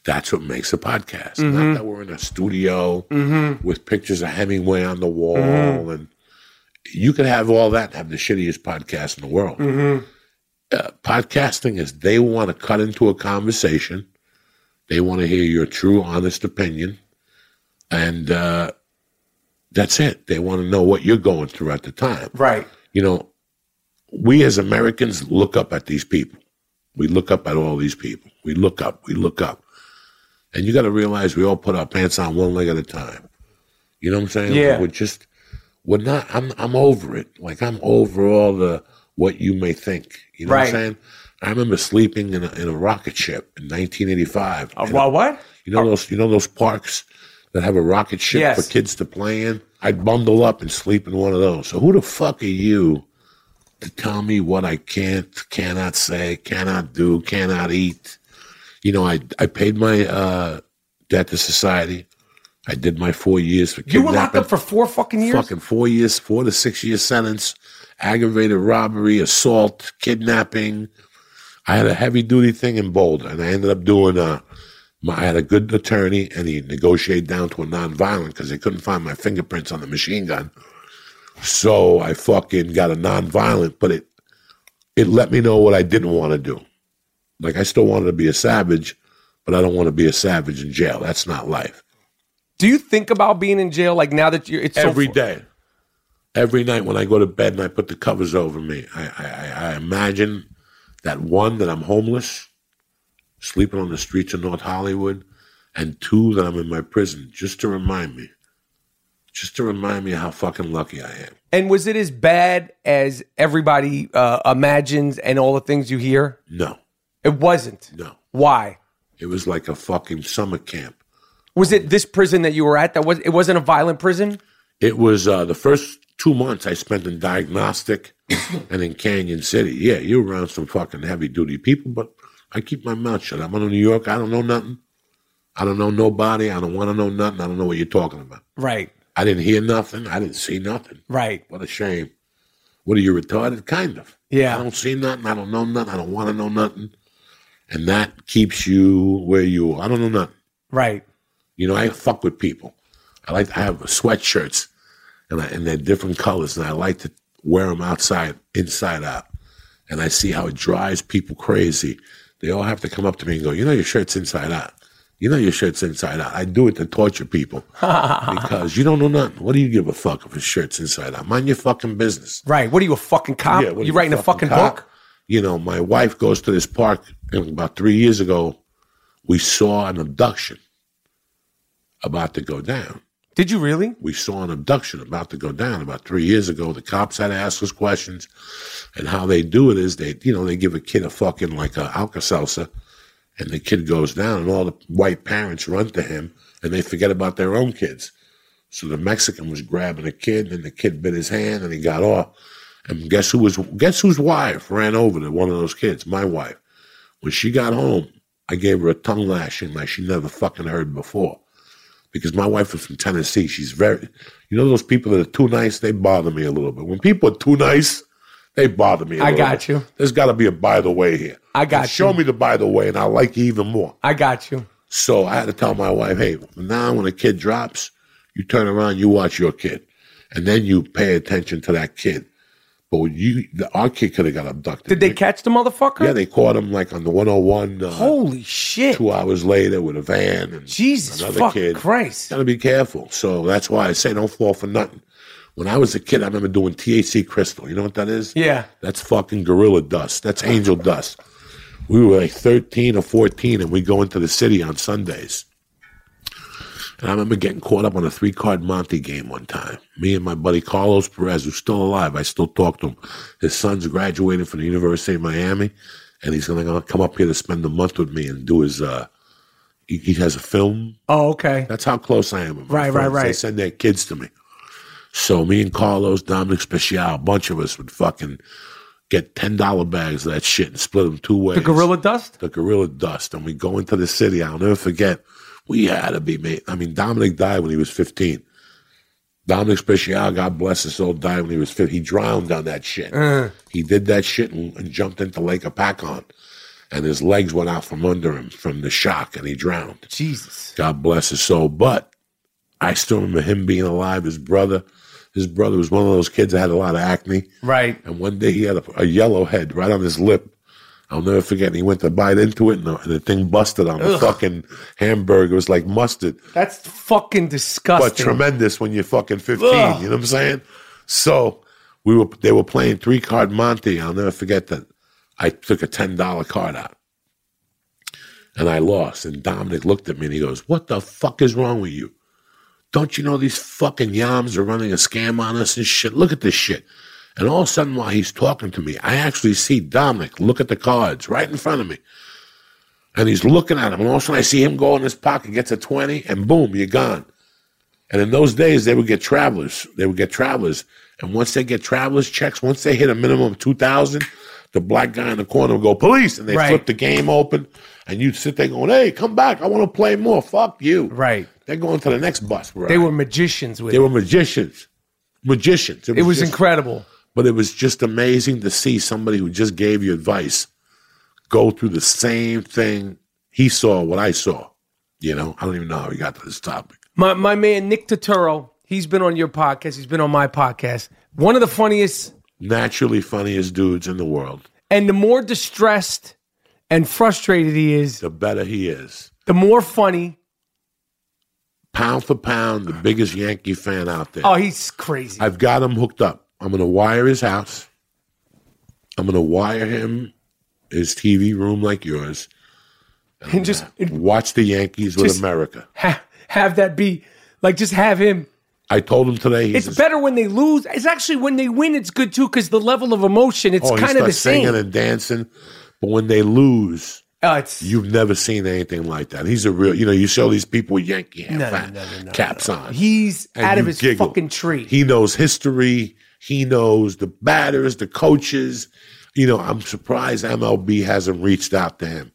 That's what makes a podcast. Mm-hmm. Not that we're in a studio with pictures of Hemingway on the wall Mm-hmm. and you could have all that and have the shittiest podcast in the world. Uh, podcasting is they want to cut into a conversation. They want to hear your true, honest opinion. And uh, that's it. They want to know what you're going through at the time. Right. You know, we as Americans look up at these people. We look up at all these people. We look up, we look up. And you got to realize we all put our pants on one leg at a time. You know what I'm saying? Yeah. We're just, we're not, I'm, I'm over it. Like I'm over all the, what you may think. You know what Right. I'm saying? I remember sleeping in a, in a rocket ship in 1985. Uh, well, what? you know those, you know those parks that have a rocket ship Yes. for kids to play in? I'd bundle up and sleep in one of those. So who the fuck are you to tell me what I can't, cannot say, cannot do, cannot eat? You know, I I paid my uh, debt to society. I did my four years for You were kidnapping. locked up for four fucking years. Fucking four years, four to six year sentence, aggravated robbery, assault, kidnapping. I had a heavy duty thing in Boulder, and I ended up doing uh My, I had a good attorney, and he negotiated down to a nonviolent because they couldn't find my fingerprints on the machine gun. So I fucking got a nonviolent, but it it let me know what I didn't want to do. Like I still wanted to be a savage, but I don't want to be a savage in jail. That's not life. Do you think about being in jail? Like now that you're, it's so Every fu- day, every night when I go to bed and I put the covers over me, I, I, I- imagine that one that I'm homeless, sleeping on the streets of North Hollywood, and two that I'm in my prison, just to remind me, just to remind me how fucking lucky I am. And was it as bad as everybody uh, imagines and all the things you hear? No, It wasn't. no, Why? it was like a fucking summer camp. Was it this prison that you were at? That was it wasn't a violent prison. It was uh, the first two months I spent in diagnostic and in Cañon City. Yeah, you're around some fucking heavy duty people, but I keep my mouth shut. I'm in New York. I don't know nothing. I don't know nobody. I don't want to know nothing. I don't know what you're talking about. Right. I didn't hear nothing. I didn't see nothing. Right. What a shame. What are you retarded? Kind of. Yeah. I don't see nothing. I don't know nothing. I don't want to know nothing. And that keeps you where you are. I don't know nothing. Right. You know, I fuck with people. I like I have sweatshirts, and I, and they're different colors, and I like to wear them outside, inside out. And I see how it drives people crazy. They all have to come up to me and go, "You know, your shirt's inside out. You know, your shirt's inside out." I do it to torture people because you don't know nothing. What do you give a fuck if his shirt's inside out? Mind your fucking business. Right. What are you a fucking cop? Yeah, what you writing a fucking cop? book? You know, my wife goes to this park, and about three years ago, we saw an abduction about to go down. Did you really? We saw an abduction about to go down about three years ago. The cops had to ask us questions, and how they do it is they, you know, they give a kid a fucking like a Alka-Seltzer, and the kid goes down, and all the white parents run to him, and they forget about their own kids. So the Mexican was grabbing a kid, and the kid bit his hand, and he got off. And guess who was? Guess whose wife ran over to one of those kids? My wife. When she got home, I gave her a tongue lashing like she never fucking heard before. Because my wife is from Tennessee. She's very, you know, those people that are too nice, they bother me a little bit. When people are too nice, they bother me. I I got you. There's got to be a by the way here. I got Show you. me the by the way, and I'll like you even more. I got you. So I had to tell my wife, hey, now when a kid drops, you turn around, you watch your kid, and then you pay attention to that kid. But you, the, our kid could have got abducted. Did they catch the motherfucker? Yeah, they caught him like on the 101. Uh, Holy shit. Two hours later with a van and Jesus another kid. Christ. Gotta be careful. So that's why I say don't fall for nothing. When I was a kid, I remember doing THC crystal. You know what that is? Yeah. That's fucking gorilla dust. That's angel dust. We were like 13 or 14, and we go into the city on Sundays. And I remember getting caught up on a three card Monte game one time. Me and my buddy Carlos Perez, who's still alive, I still talk to him. His son's graduating from the University of Miami, and he's going to come up here to spend a month with me and do his. uh he, he has a film Oh, okay. that's how close I am with my Right, right. They right. send their kids to me. So me and Carlos, Dominic Special, a bunch of us would fucking get ten dollar bags of that shit and split them two ways. The gorilla dust? the gorilla dust, and we go into the city. I'll never forget. We had to be made. I mean, Dominic died when he was fifteen. Dominic Special, God bless his soul, died when he was 15. He drowned on that shit. Uh. He did that shit and, and jumped into Lake Hopatcong. and his legs went out from under him from the shock, and he drowned. Jesus. God bless his soul. But I still remember him being alive. His brother, his brother was one of those kids that had a lot of acne. Right. And one day he had a, a yellow head right on his lip. I'll never forget. And he went to bite into it, and the, and the thing busted on the Ugh. fucking hamburger. It was like mustard, That's fucking disgusting. but tremendous when you're fucking 15. Ugh. You know what I'm saying? So we were. They were playing three card Monte. I'll never forget that. I took a ten dollar card out, and I lost. And Dominic looked at me and he goes, "What the fuck is wrong with you? Don't you know these fucking yams are running a scam on us and shit? Look at this shit." And all of a sudden, while he's talking to me, I actually see Dominic look at the cards right in front of me. And he's looking at him. And all of a sudden, I see him go in his pocket, gets a 20, and boom, you're gone. And in those days, they would get travelers. They would get travelers. And once they get travelers checks, once they hit a minimum of 2,000, the black guy in the corner would go, police. And they Right. flip the game open. And you'd sit there going, hey, come back. I want to play more. Fuck you. Right. They're going to the next bus. Right? They were magicians with They it. were magicians. Magicians. it was just- incredible. But it was just amazing to see somebody who just gave you advice go through the same thing he saw, what I saw. You know, I don't even know how we got to this topic. My my man Nick Turturro, he's been on your podcast. He's been on my podcast. One of the funniest Naturally funniest dudes in the world. and the more distressed and frustrated he is, The better he is. the more funny. Pound for pound, the biggest Yankee fan out there. Oh, he's crazy. I've got him hooked up. I'm going to wire his house. I'm going to wire him his TV room like yours. and just Watch the Yankees with America. ha- have that be like just have him. I told him today. He's It's better when they lose. It's actually when they win. It's good too because the level of emotion. It's oh, kind of the starts singing same. and dancing. But when they lose, Uh, it's you've never seen anything like that. He's a real, you know, you show these people with Yankee hat, No, no, no, no, no, caps on. he's out of his giggle. fucking tree. He knows history. He knows the batters, the coaches. You know, I'm surprised MLB hasn't reached out to him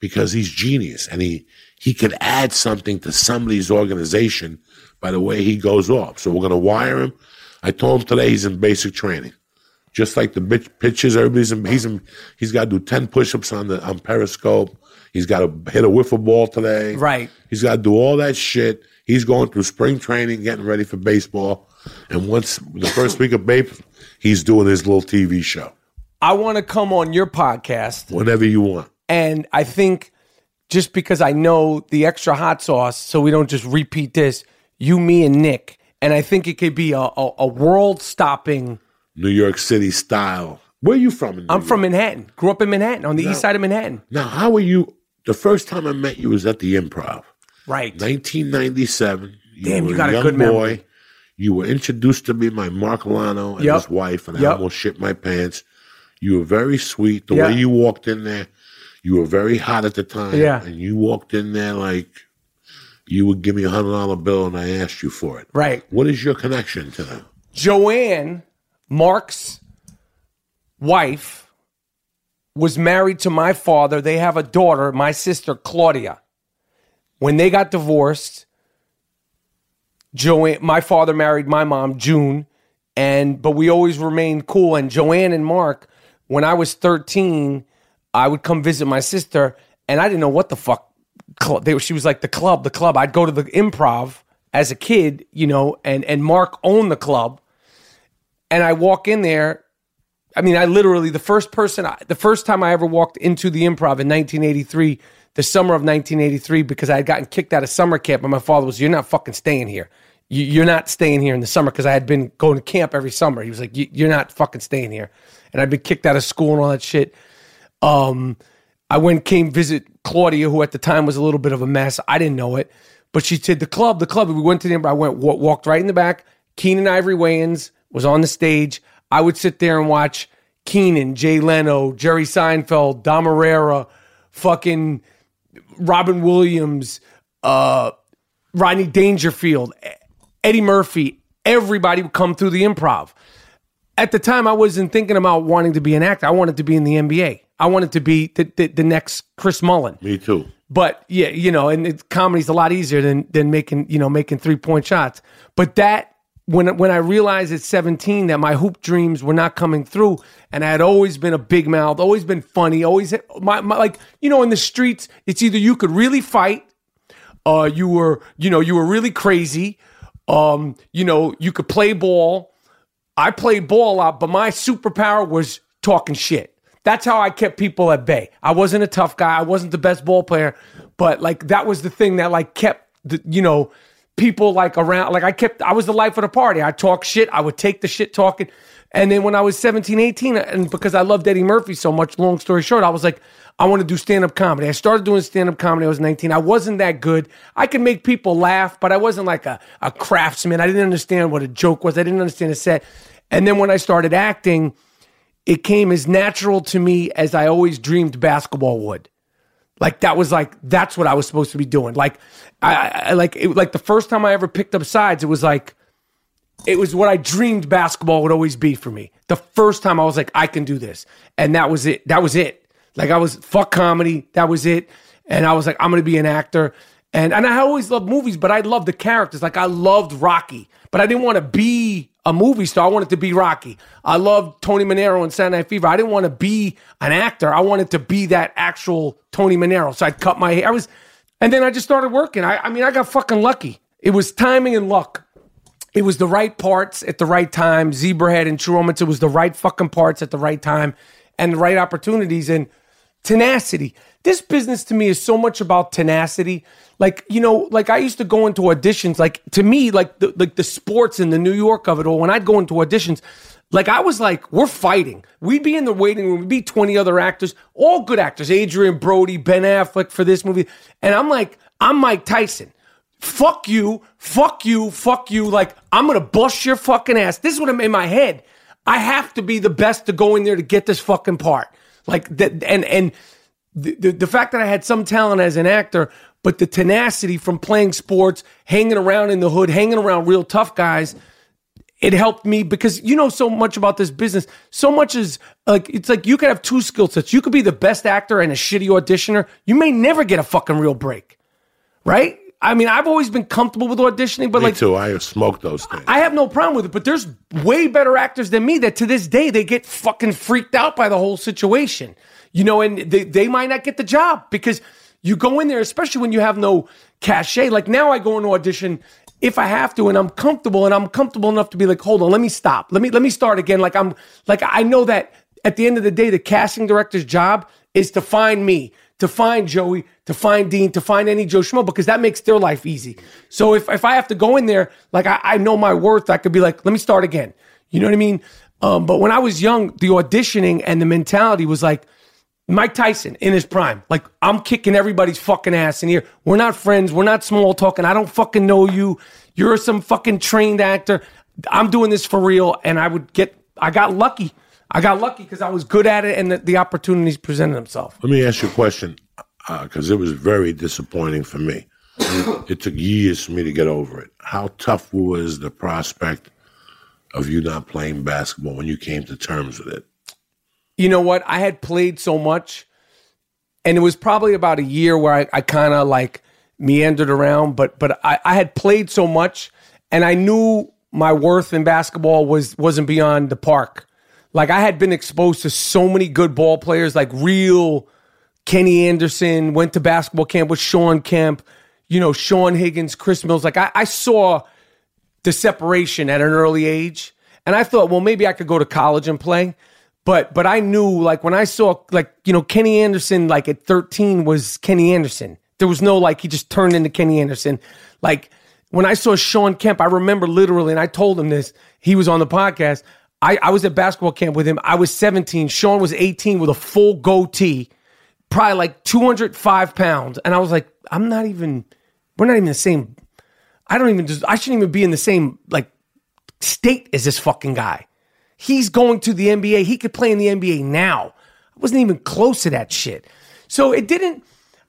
because he's genius and he he could add something to somebody's organization by the way he goes off. So we're gonna wire him. I told him today he's in basic training. Just like the bitch pitches, everybody's in, he's in, he's got to do ten push-ups on the on Periscope. He's got to hit a wiffle ball today. Right. He's got to do all that shit. He's going through spring training, getting ready for baseball. And once the first week of May, he's doing his little TV show. I want to come on your podcast, Whenever you want. and I think just because I know the extra hot sauce, so we don't just repeat this. You, me, and Nick, and I think it could be a, a, a world-stopping. New York City style. Where are you from? In New I'm York? from Manhattan. Grew up in Manhattan, on the east side of Manhattan. Now, how were you? The first time I met you was at the Improv, Right. 1997. Damn, were you got a young good memory. You were introduced to me by Mark Lonow and Yep. his wife, and I Yep. almost shit my pants. You were very sweet. The Yeah. way you walked in there, you were very hot at the time. Yeah. And you walked in there like you would give me a hundred dollar bill and I asked you for it. Right. What is your connection to them? Joanne, Mark's wife, was married to my father. They have a daughter, my sister Claudia. When they got divorced, Joanne, my father married my mom, June, and but we always remained cool. And Joanne and Mark, when I was 13, I would come visit my sister, and I didn't know what the fuck. cl- They, she was like the club, the club. I'd go to the improv as a kid, you know, and and Mark owned the club, and I walk in there. I mean, I literally the first person, I- the first time I ever walked into the improv in 1983, the summer of 1983, because I had gotten kicked out of summer camp, and my father was, "You're not fucking staying here. You- You're not staying here in the summer," because I had been going to camp every summer. He was like, "You- "You're not fucking staying here," and I'd been kicked out of school and all that shit. Um, I went came visit Claudia, who at the time was a little bit of a mess. I didn't know it, but she said the club, the club. We went to the. I went wa- walked right in the back. Keenen Ivory Wayans was on the stage. I would sit there and watch Keenen, Jay Leno, Jerry Seinfeld, Dom fucking Robin Williams, uh, Rodney Dangerfield, Eddie Murphy. Everybody would come through the improv at the time I wasn't thinking about wanting to be an actor. I wanted to be in the NBA. I wanted to be the, the, the next Chris Mullin. Me too. But yeah, you know, and it, comedy's a lot easier than than making you know making three point shots. But that when when I realized at 17 that my hoop dreams were not coming through, and I had always been a big mouth, always been funny, always my, my like you know in the streets, it's either you could really fight, uh, you were you know you were really crazy, um, you know you could play ball. I played ball a lot, but my superpower was talking shit. That's how I kept people at bay. I wasn't a tough guy. I wasn't the best ball player, but like that was the thing that like kept the you know people like around like I kept I was the life of the party. I talk shit, I would take the shit talking. And then when I was 17, 18 and because I loved Eddie Murphy so much, long story short, I was like I want to do stand-up comedy. I started doing stand-up comedy I was 19. I wasn't that good. I could make people laugh, but I wasn't like a, a craftsman. I didn't understand what a joke was. I didn't understand a set. And then when I started acting, it came as natural to me as I always dreamed basketball would. Like that was like that's what I was supposed to be doing. Like I, I like it, like the first time I ever picked up sides, it was like it was what I dreamed basketball would always be for me. The first time I was like, I can do this, and that was it. That was it. Like I was fuck comedy. That was it. And I was like, I'm gonna be an actor. And and I always loved movies, but I loved the characters. Like I loved Rocky, but I didn't want to be a movie star. I wanted to be Rocky. I loved Tony Manero and Saturday Night Fever. I didn't want to be an actor. I wanted to be that actual Tony Manero. So I'd cut my hair. I was, and then I just started working. I, I mean, I got fucking lucky. It was timing and luck. It was the right parts at the right time. Zebrahead and True Romance. It was the right fucking parts at the right time and the right opportunities and tenacity. This business to me is so much about tenacity. Like you know, like I used to go into auditions. Like to me, like the like the sports and the New York of it all. When I'd go into auditions, like I was like, we're fighting. We'd be in the waiting room. We'd be twenty other actors, all good actors. Adrien Brody, Ben Affleck for this movie, and I'm like, I'm Mike Tyson. Fuck you, fuck you, fuck you. Like I'm gonna bust your fucking ass. This is what I'm in my head. I have to be the best to go in there to get this fucking part. Like that, and and the, the, the fact that I had some talent as an actor, but the tenacity from playing sports, hanging around in the hood, hanging around real tough guys, it helped me because you know so much about this business. So much is like it's like you could have two skill sets. You could be the best actor and a shitty auditioner. You may never get a fucking real break, right? I mean, I've always been comfortable with auditioning, but Me like too. I have smoked those things. I have no problem with it, but there's way better actors than me that to this day they get fucking freaked out by the whole situation. You know, and they, they might not get the job because you go in there, especially when you have no cachet. Like now I go into audition if I have to and I'm comfortable and I'm comfortable enough to be like, hold on, let me stop. Let me let me start again. Like I'm like I know that at the end of the day, the casting director's job is to find me, to find Joey, to find Dean, to find any Joe Schmo, because that makes their life easy. So if, if I have to go in there, like I, I know my worth, I could be like, let me start again. You know what I mean? Um, but when I was young, the auditioning and the mentality was like Mike Tyson in his prime. Like I'm kicking everybody's fucking ass in here. We're not friends. We're not small talking. I don't fucking know you. You're some fucking trained actor. I'm doing this for real. And I would get, I got lucky. I got lucky because I was good at it and the, the opportunities presented themselves. Let me ask you a question, uh, because it was very disappointing for me. it took years for me to get over it. How tough was the prospect of you not playing basketball when you came to terms with it? You know what? I had played so much, and it was probably about a year where I, I kind of like meandered around, but but I, I had played so much, and I knew my worth in basketball was wasn't beyond the park. Like I had been exposed to so many good ball players, like real Kenny Anderson, went to basketball camp with Sean Kemp, you know, Sean Higgins, Chris Mills. Like I, I saw the separation at an early age. And I thought, well, maybe I could go to college and play. But but I knew like when I saw like, you know, Kenny Anderson like at 13 was Kenny Anderson. There was no like he just turned into Kenny Anderson. Like when I saw Sean Kemp, I remember literally, and I told him this, he was on the podcast. I, I was at basketball camp with him. I was 17. Sean was 18 with a full goatee, probably like 205 pounds. And I was like, I'm not even, we're not even the same. I don't even, I shouldn't even be in the same like state as this fucking guy. He's going to the NBA. He could play in the NBA now. I wasn't even close to that shit. So it didn't,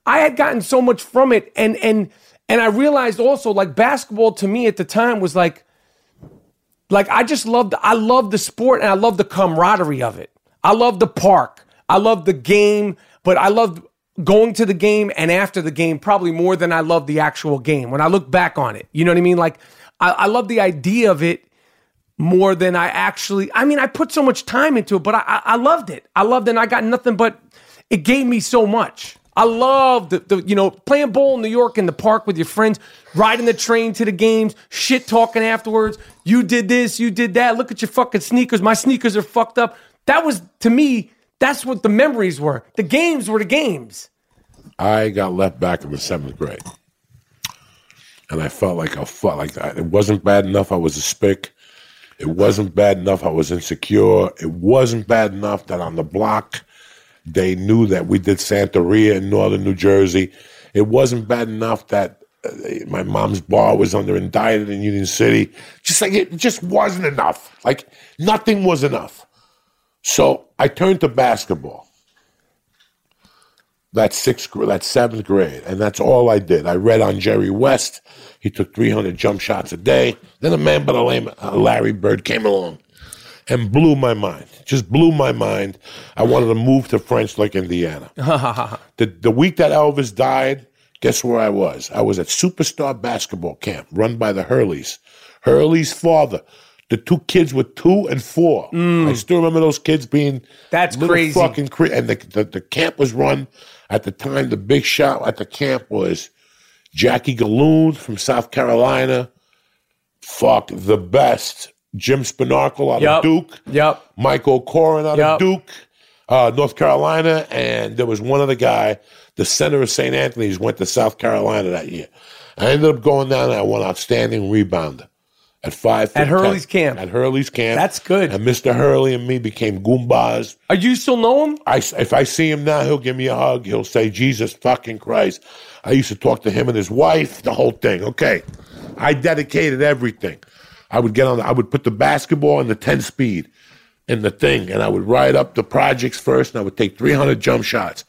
I had gotten so much from it. And, and, and I realized also like basketball to me at the time was like, like I just loved I love the sport and I love the camaraderie of it. I love the park. I love the game, but I loved going to the game and after the game probably more than I love the actual game when I look back on it. You know what I mean? Like I, I love the idea of it more than I actually. I mean, I put so much time into it, but I, I, loved it. I loved it. and I got nothing but it gave me so much. I loved the, the you know playing ball in New York in the park with your friends, riding the train to the games, shit talking afterwards. You did this, you did that. Look at your fucking sneakers. My sneakers are fucked up. That was to me. That's what the memories were. The games were the games. I got left back in the seventh grade, and I felt like I felt like I, it wasn't bad enough. I was a spick. It wasn't bad enough. I was insecure. It wasn't bad enough that on the block they knew that we did Santeria in northern New Jersey. It wasn't bad enough that uh, my mom's bar was under indicted in Union City. Just like it just wasn't enough. Like nothing was enough. So I turned to basketball. That sixth, that's seventh grade, and that's all I did. I read on Jerry West. He took 300 jump shots a day. Then a man by the name of Larry Bird came along and blew my mind. Just blew my mind. I wanted to move to French Lick, Indiana. the, the week that Elvis died, guess where I was? I was at Superstar Basketball Camp run by the Hurleys. Hurley's father. The two kids were two and four. Mm. I still remember those kids being That's crazy. fucking and the, the the camp was run at the time. The big shot at the camp was Jackie Gilloon from South Carolina. Fuck the best. Jim Spanarkel out Yup. of Duke. Yep. Mike O'Koren out Yup. of Duke, uh, North Carolina, and there was one other guy, the center of St. Anthony's, went to South Carolina that year. I ended up going down and I won outstanding rebounder at five. At Hurley's camp. At Hurley's camp. That's good. And Mr. Hurley and me became goombas. Are you still know him? I, if I see him now, he'll give me a hug. He'll say, Jesus fucking Christ. I used to talk to him and his wife, the whole thing. Okay. I dedicated everything. I would get on, I would put the basketball in the 10 speed in the thing, and I would ride up the projects first, and I would take 300 jump shots.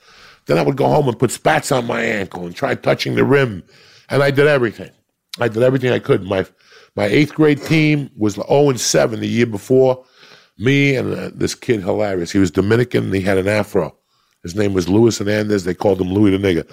Then I would go home and put spats on my ankle and try touching the rim. And I did everything. I did everything I could. My my eighth grade team was 0 and 7 the year before. Me and uh, this kid, hilarious. He was Dominican and he had an afro. His name was Louis Hernandez. They called him Louis the Nigger.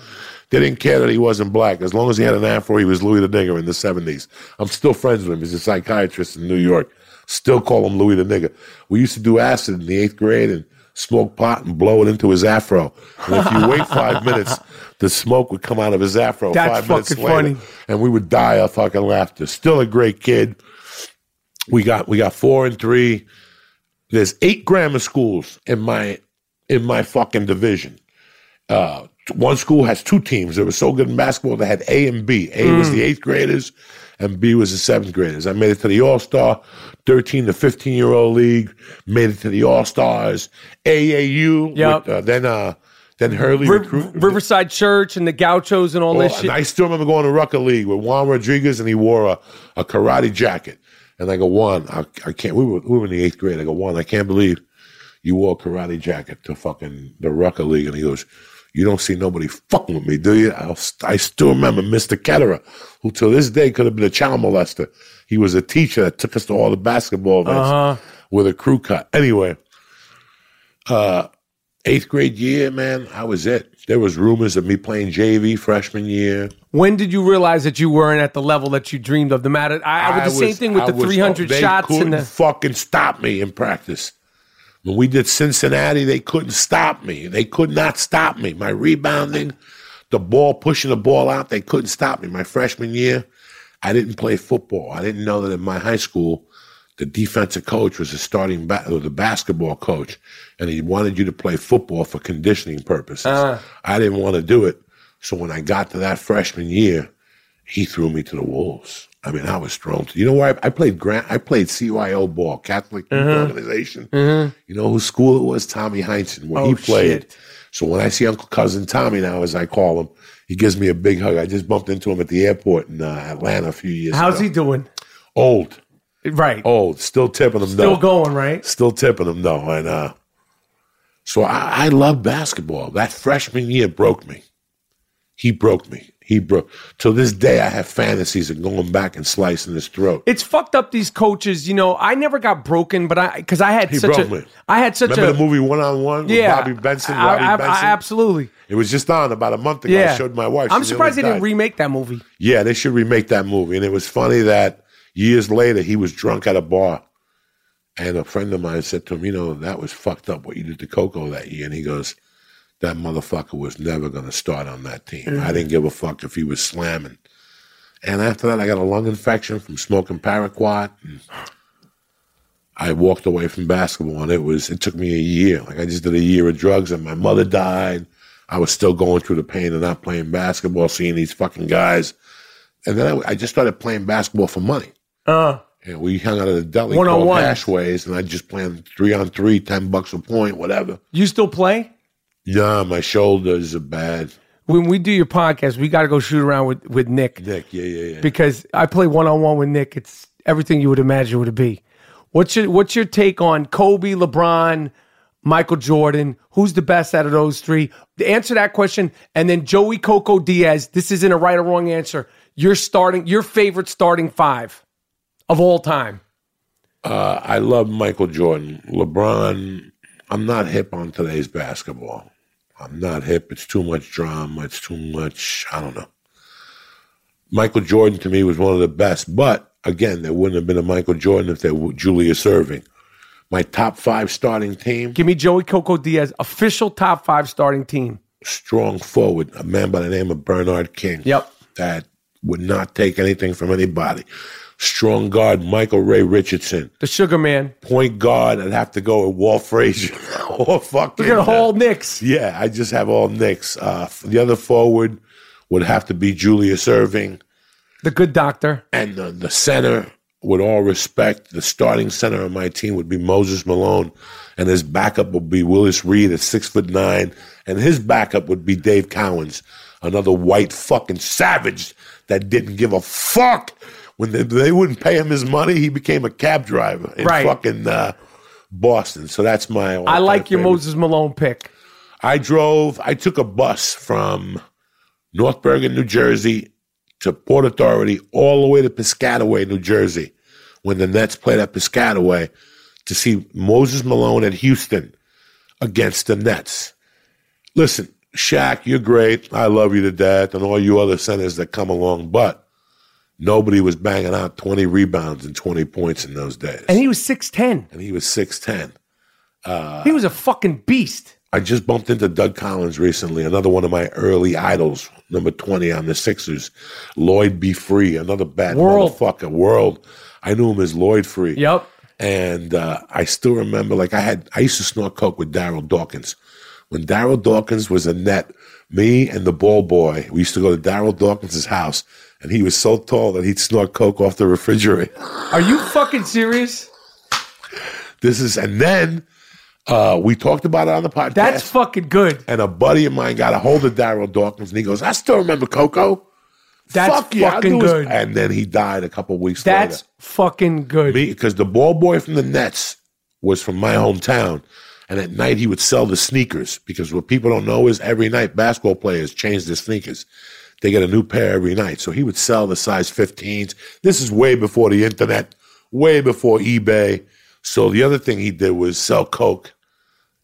They didn't care that he wasn't black. As long as he had an afro, he was Louis the Nigger in the 70s. I'm still friends with him. He's a psychiatrist in New York. Still call him Louis the Nigger. We used to do acid in the eighth grade and smoke pot and blow it into his afro. And if you wait five minutes, the smoke would come out of his afro That's five minutes fucking later. funny. And we would die of fucking laughter. Still a great kid. We got we got four and three. There's eight grammar schools in my in my fucking division. Uh, one school has two teams. They were so good in basketball they had A and B. A was the eighth graders, and B was the seventh graders. I made it to the All Star, thirteen to fifteen year old league. Made it to the All Stars, AAU. Yep. with, uh, then uh, then Hurley recruit. Riverside Church and the Gauchos and all Well, this shit. I still remember going to Rucker League with Juan Rodriguez, and he wore a, a karate jacket. And I go, Juan, I, I can't. We were, we were in the eighth grade. I go, Juan, I can't believe you wore a karate jacket to fucking the Rucker League. And he goes, You don't see nobody fucking with me, do you? I'll, I still remember Mr. Ketterer, who till this day could have been a child molester. He was a teacher that took us to all the basketball events Uh-huh. with a crew cut. Anyway, uh, eighth grade year, man, I was it. There was rumors of me playing JV freshman year. when did you realize that you weren't at the level that you dreamed of? The matter, I, I, did the same thing with I the was- 300 they shots and the. fucking stop me in practice. When we did Cincinnati, they couldn't stop me. They could not stop me. My rebounding, the ball pushing the ball out, they couldn't stop me. My freshman year, I didn't play football. I didn't know that in my high school, the defensive coach was a starting ba- or the basketball coach, and he wanted you to play football for conditioning purposes. Uh. I didn't want to do it. So when I got to that freshman year, he threw me to the wolves. I mean, I was. To, you know where I, I played? Grant. I played CYO ball, Catholic Youth Organization. You know whose school it was? Tommy Heinsohn, where Oh, he played. shit. So when I see Uncle Cousin Tommy now, as I call him, he gives me a big hug. I just bumped into him at the airport in uh, Atlanta a few years ago. How's ago. he doing? Old, Right. old, still tipping him though. Still though. going, right? Still tipping him though, and uh, so I, I love basketball. That freshman year broke me. He broke me. He broke. Till this day, I have fantasies of going back and slicing his throat. It's fucked up. These coaches, you know, I never got broken, but I because I had He such broke a, me. I had such a. Remember a the movie One on One with yeah, Robby Benson? I- I- I- absolutely. It was just on about a month ago. Yeah, I showed my wife. I'm surprised they didn't remake that movie. Yeah, they should remake that movie. And it was funny that Years later, he was drunk at a bar, and a friend of mine said to him, "You know, that was fucked up what you did to Coco that year." And he goes, "That motherfucker was never going to start on that team. I didn't give a fuck if he was slamming." And after that, I got a lung infection from smoking paraquat. And I walked away from basketball, and it was it took me a year. Like I just did a year of drugs, and my mother died. I was still going through the pain of not playing basketball, seeing these fucking guys, and then I, I just started playing basketball for money. Uh, And we hung out at a deli called Hashways, and I just playing three on three, ten bucks a point, whatever. you still play? Yeah, my shoulders are bad. When we do your podcast, we got to go shoot around with, with Nick Nick, yeah, yeah, yeah. because I play one on one with Nick. It's everything you would imagine it would be. What's your What's your take on Kobe, LeBron, Michael Jordan? Who's the best out of those three? Answer that question, and then Joey Coco Diaz. This isn't a right or wrong answer. Your starting, your favorite starting five of all time. Uh, I love Michael Jordan. LeBron, I'm not hip on today's basketball. I'm not hip. It's too much drama. It's too much, I don't know. Michael Jordan to me was one of the best, but again, there wouldn't have been a Michael Jordan if there were Julius Erving. My top five starting team, Give me Joey Coco Diaz, official top five starting team. strong forward, a man by the name of Bernard King. Yep. That would not take anything from anybody. Strong guard, Michael Ray Richardson. The Sugar Man. Point guard, I'd have to go with Walt Frazier or fucking. Look at uh, all Knicks. Yeah, I just have all Knicks. Uh, the other forward would have to be Julius Erving, The Good Doctor. and the, the center, with all respect, the starting center of my team would be Moses Malone, and his backup would be Willis Reed at six foot nine, and his backup would be Dave Cowens, another white fucking savage that didn't give a fuck. When they, they wouldn't pay him his money, he became a cab driver in Right. fucking uh, Boston. So that's my. I like your favorite. Moses Malone pick. I drove, I took a bus from North Bergen, New Jersey to Port Authority all the way to Piscataway, New Jersey, when the Nets played at Piscataway to see Moses Malone at Houston against the Nets. Listen, Shaq, you're great. I love you to death, and all you other centers that come along, but nobody was banging out 20 rebounds and 20 points in those days. And he was 6'10. and he was 6'10. he was a fucking beast. I just bumped into Doug Collins recently, another one of my early idols, number 20 on the Sixers. Lloyd B. Free, another bad World. motherfucker. World. I knew him as Lloyd Free. Yep. And uh, I still remember, like, I had, I used to snort coke with Darryl Dawkins. When Darryl Dawkins was a net, me and the ball boy, we used to go to Darryl Dawkins' house, and he was so tall that he'd snort coke off the refrigerator. Are you fucking serious? This is, and then uh, we talked about it on the podcast. That's fucking good. And a buddy of mine got a hold of Darryl Dawkins, and he goes, "I still remember Coco. That's Fuck yeah, fucking do his-" good. And then he died a couple weeks That's later. That's fucking good. Because the ball boy from the Nets was from my hometown, and at night he would sell the sneakers. Because what people don't know is every night basketball players change their sneakers. They get a new pair every night. So he would sell the size 15s. This is way before the internet, way before eBay. So the other thing he did was sell coke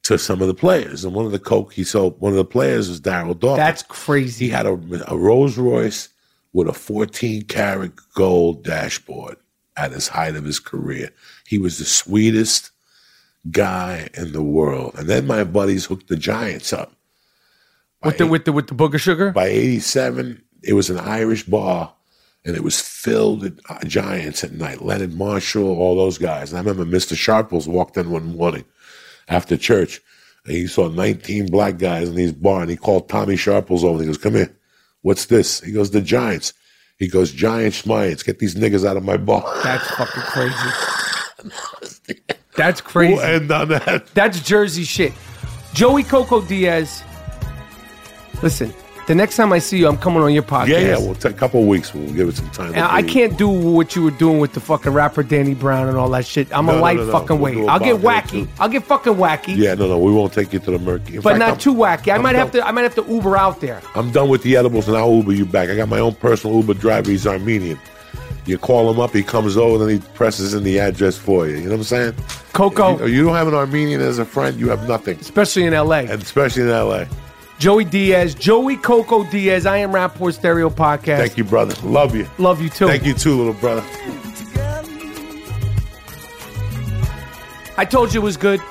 to some of the players, and one of the coke he sold, one of the players was Darryl Dawkins. That's crazy. He had a, a Rolls Royce with a 14 karat gold dashboard at his height of his career. He was the sweetest guy in the world. And then my buddies hooked the Giants up. With the with the with the booger sugar. By 87, it was an Irish bar and it was filled with uh, Giants at night. Leonard Marshall, all those guys. And I remember Mr. Sharples walked in one morning after church and he saw 19 black guys in his bar and he called Tommy Sharples over and he goes, Come here. What's this? He goes, The Giants. He goes, Giants, Schmiants, get these niggas out of my bar. That's fucking crazy. That's crazy. We'll end on that. That's Jersey shit. Joey Coco Diaz. Listen, the next time I see you, I'm coming on your podcast. Yeah, yeah, we'll take a couple of weeks. We'll give it some time. And I can't do what you were doing with the fucking rapper Danny Brown and all that shit. I'm No, a light no, no. fucking We'll weight. a I'll get wacky. I'll get fucking wacky. Yeah, no, no, we won't take you to the murky. In But fact, not I'm- too wacky. I I'm might have to. I might have to Uber out there. I'm done with the edibles and I'll Uber you back. I got my own personal Uber driver. He's Armenian. You call him up, he comes over, then he presses in the address for you. You know what I'm saying? Coco, You, you don't have an Armenian as a friend, you have nothing. especially in L.A. And especially in LA. Joey Diaz, Joey Coco Diaz. I am Rappaport Stereo Podcast. Thank you, brother. Love you. Love you too. Thank you too, little brother. I told you it was good.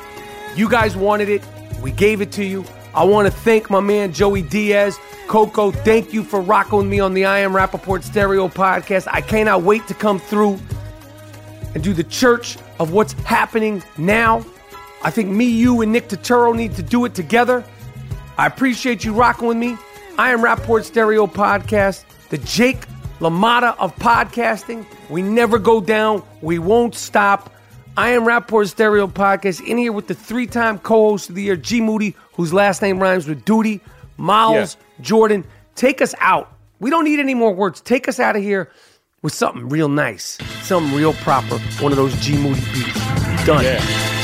You guys wanted it. We gave it to you. I want to thank my man Joey Diaz. Coco, thank you for rocking with me on the I Am Rappaport Stereo podcast. I cannot wait to come through and do the church of what's happening now. I think me, you, and Nick Turturro need to do it together. I appreciate you rocking with me. I am Rappaport Stereo Podcast, the Jake LaMotta of podcasting. We never go down. We won't stop. I am Rappaport Stereo Podcast in here with the three-time co-host of the year, G Moody, whose last name rhymes with Duty, Miles Jordan. Take us out. We don't need any more words. Take us out of here with something real nice, something real proper. One of those G Moody beats. Done. Yeah.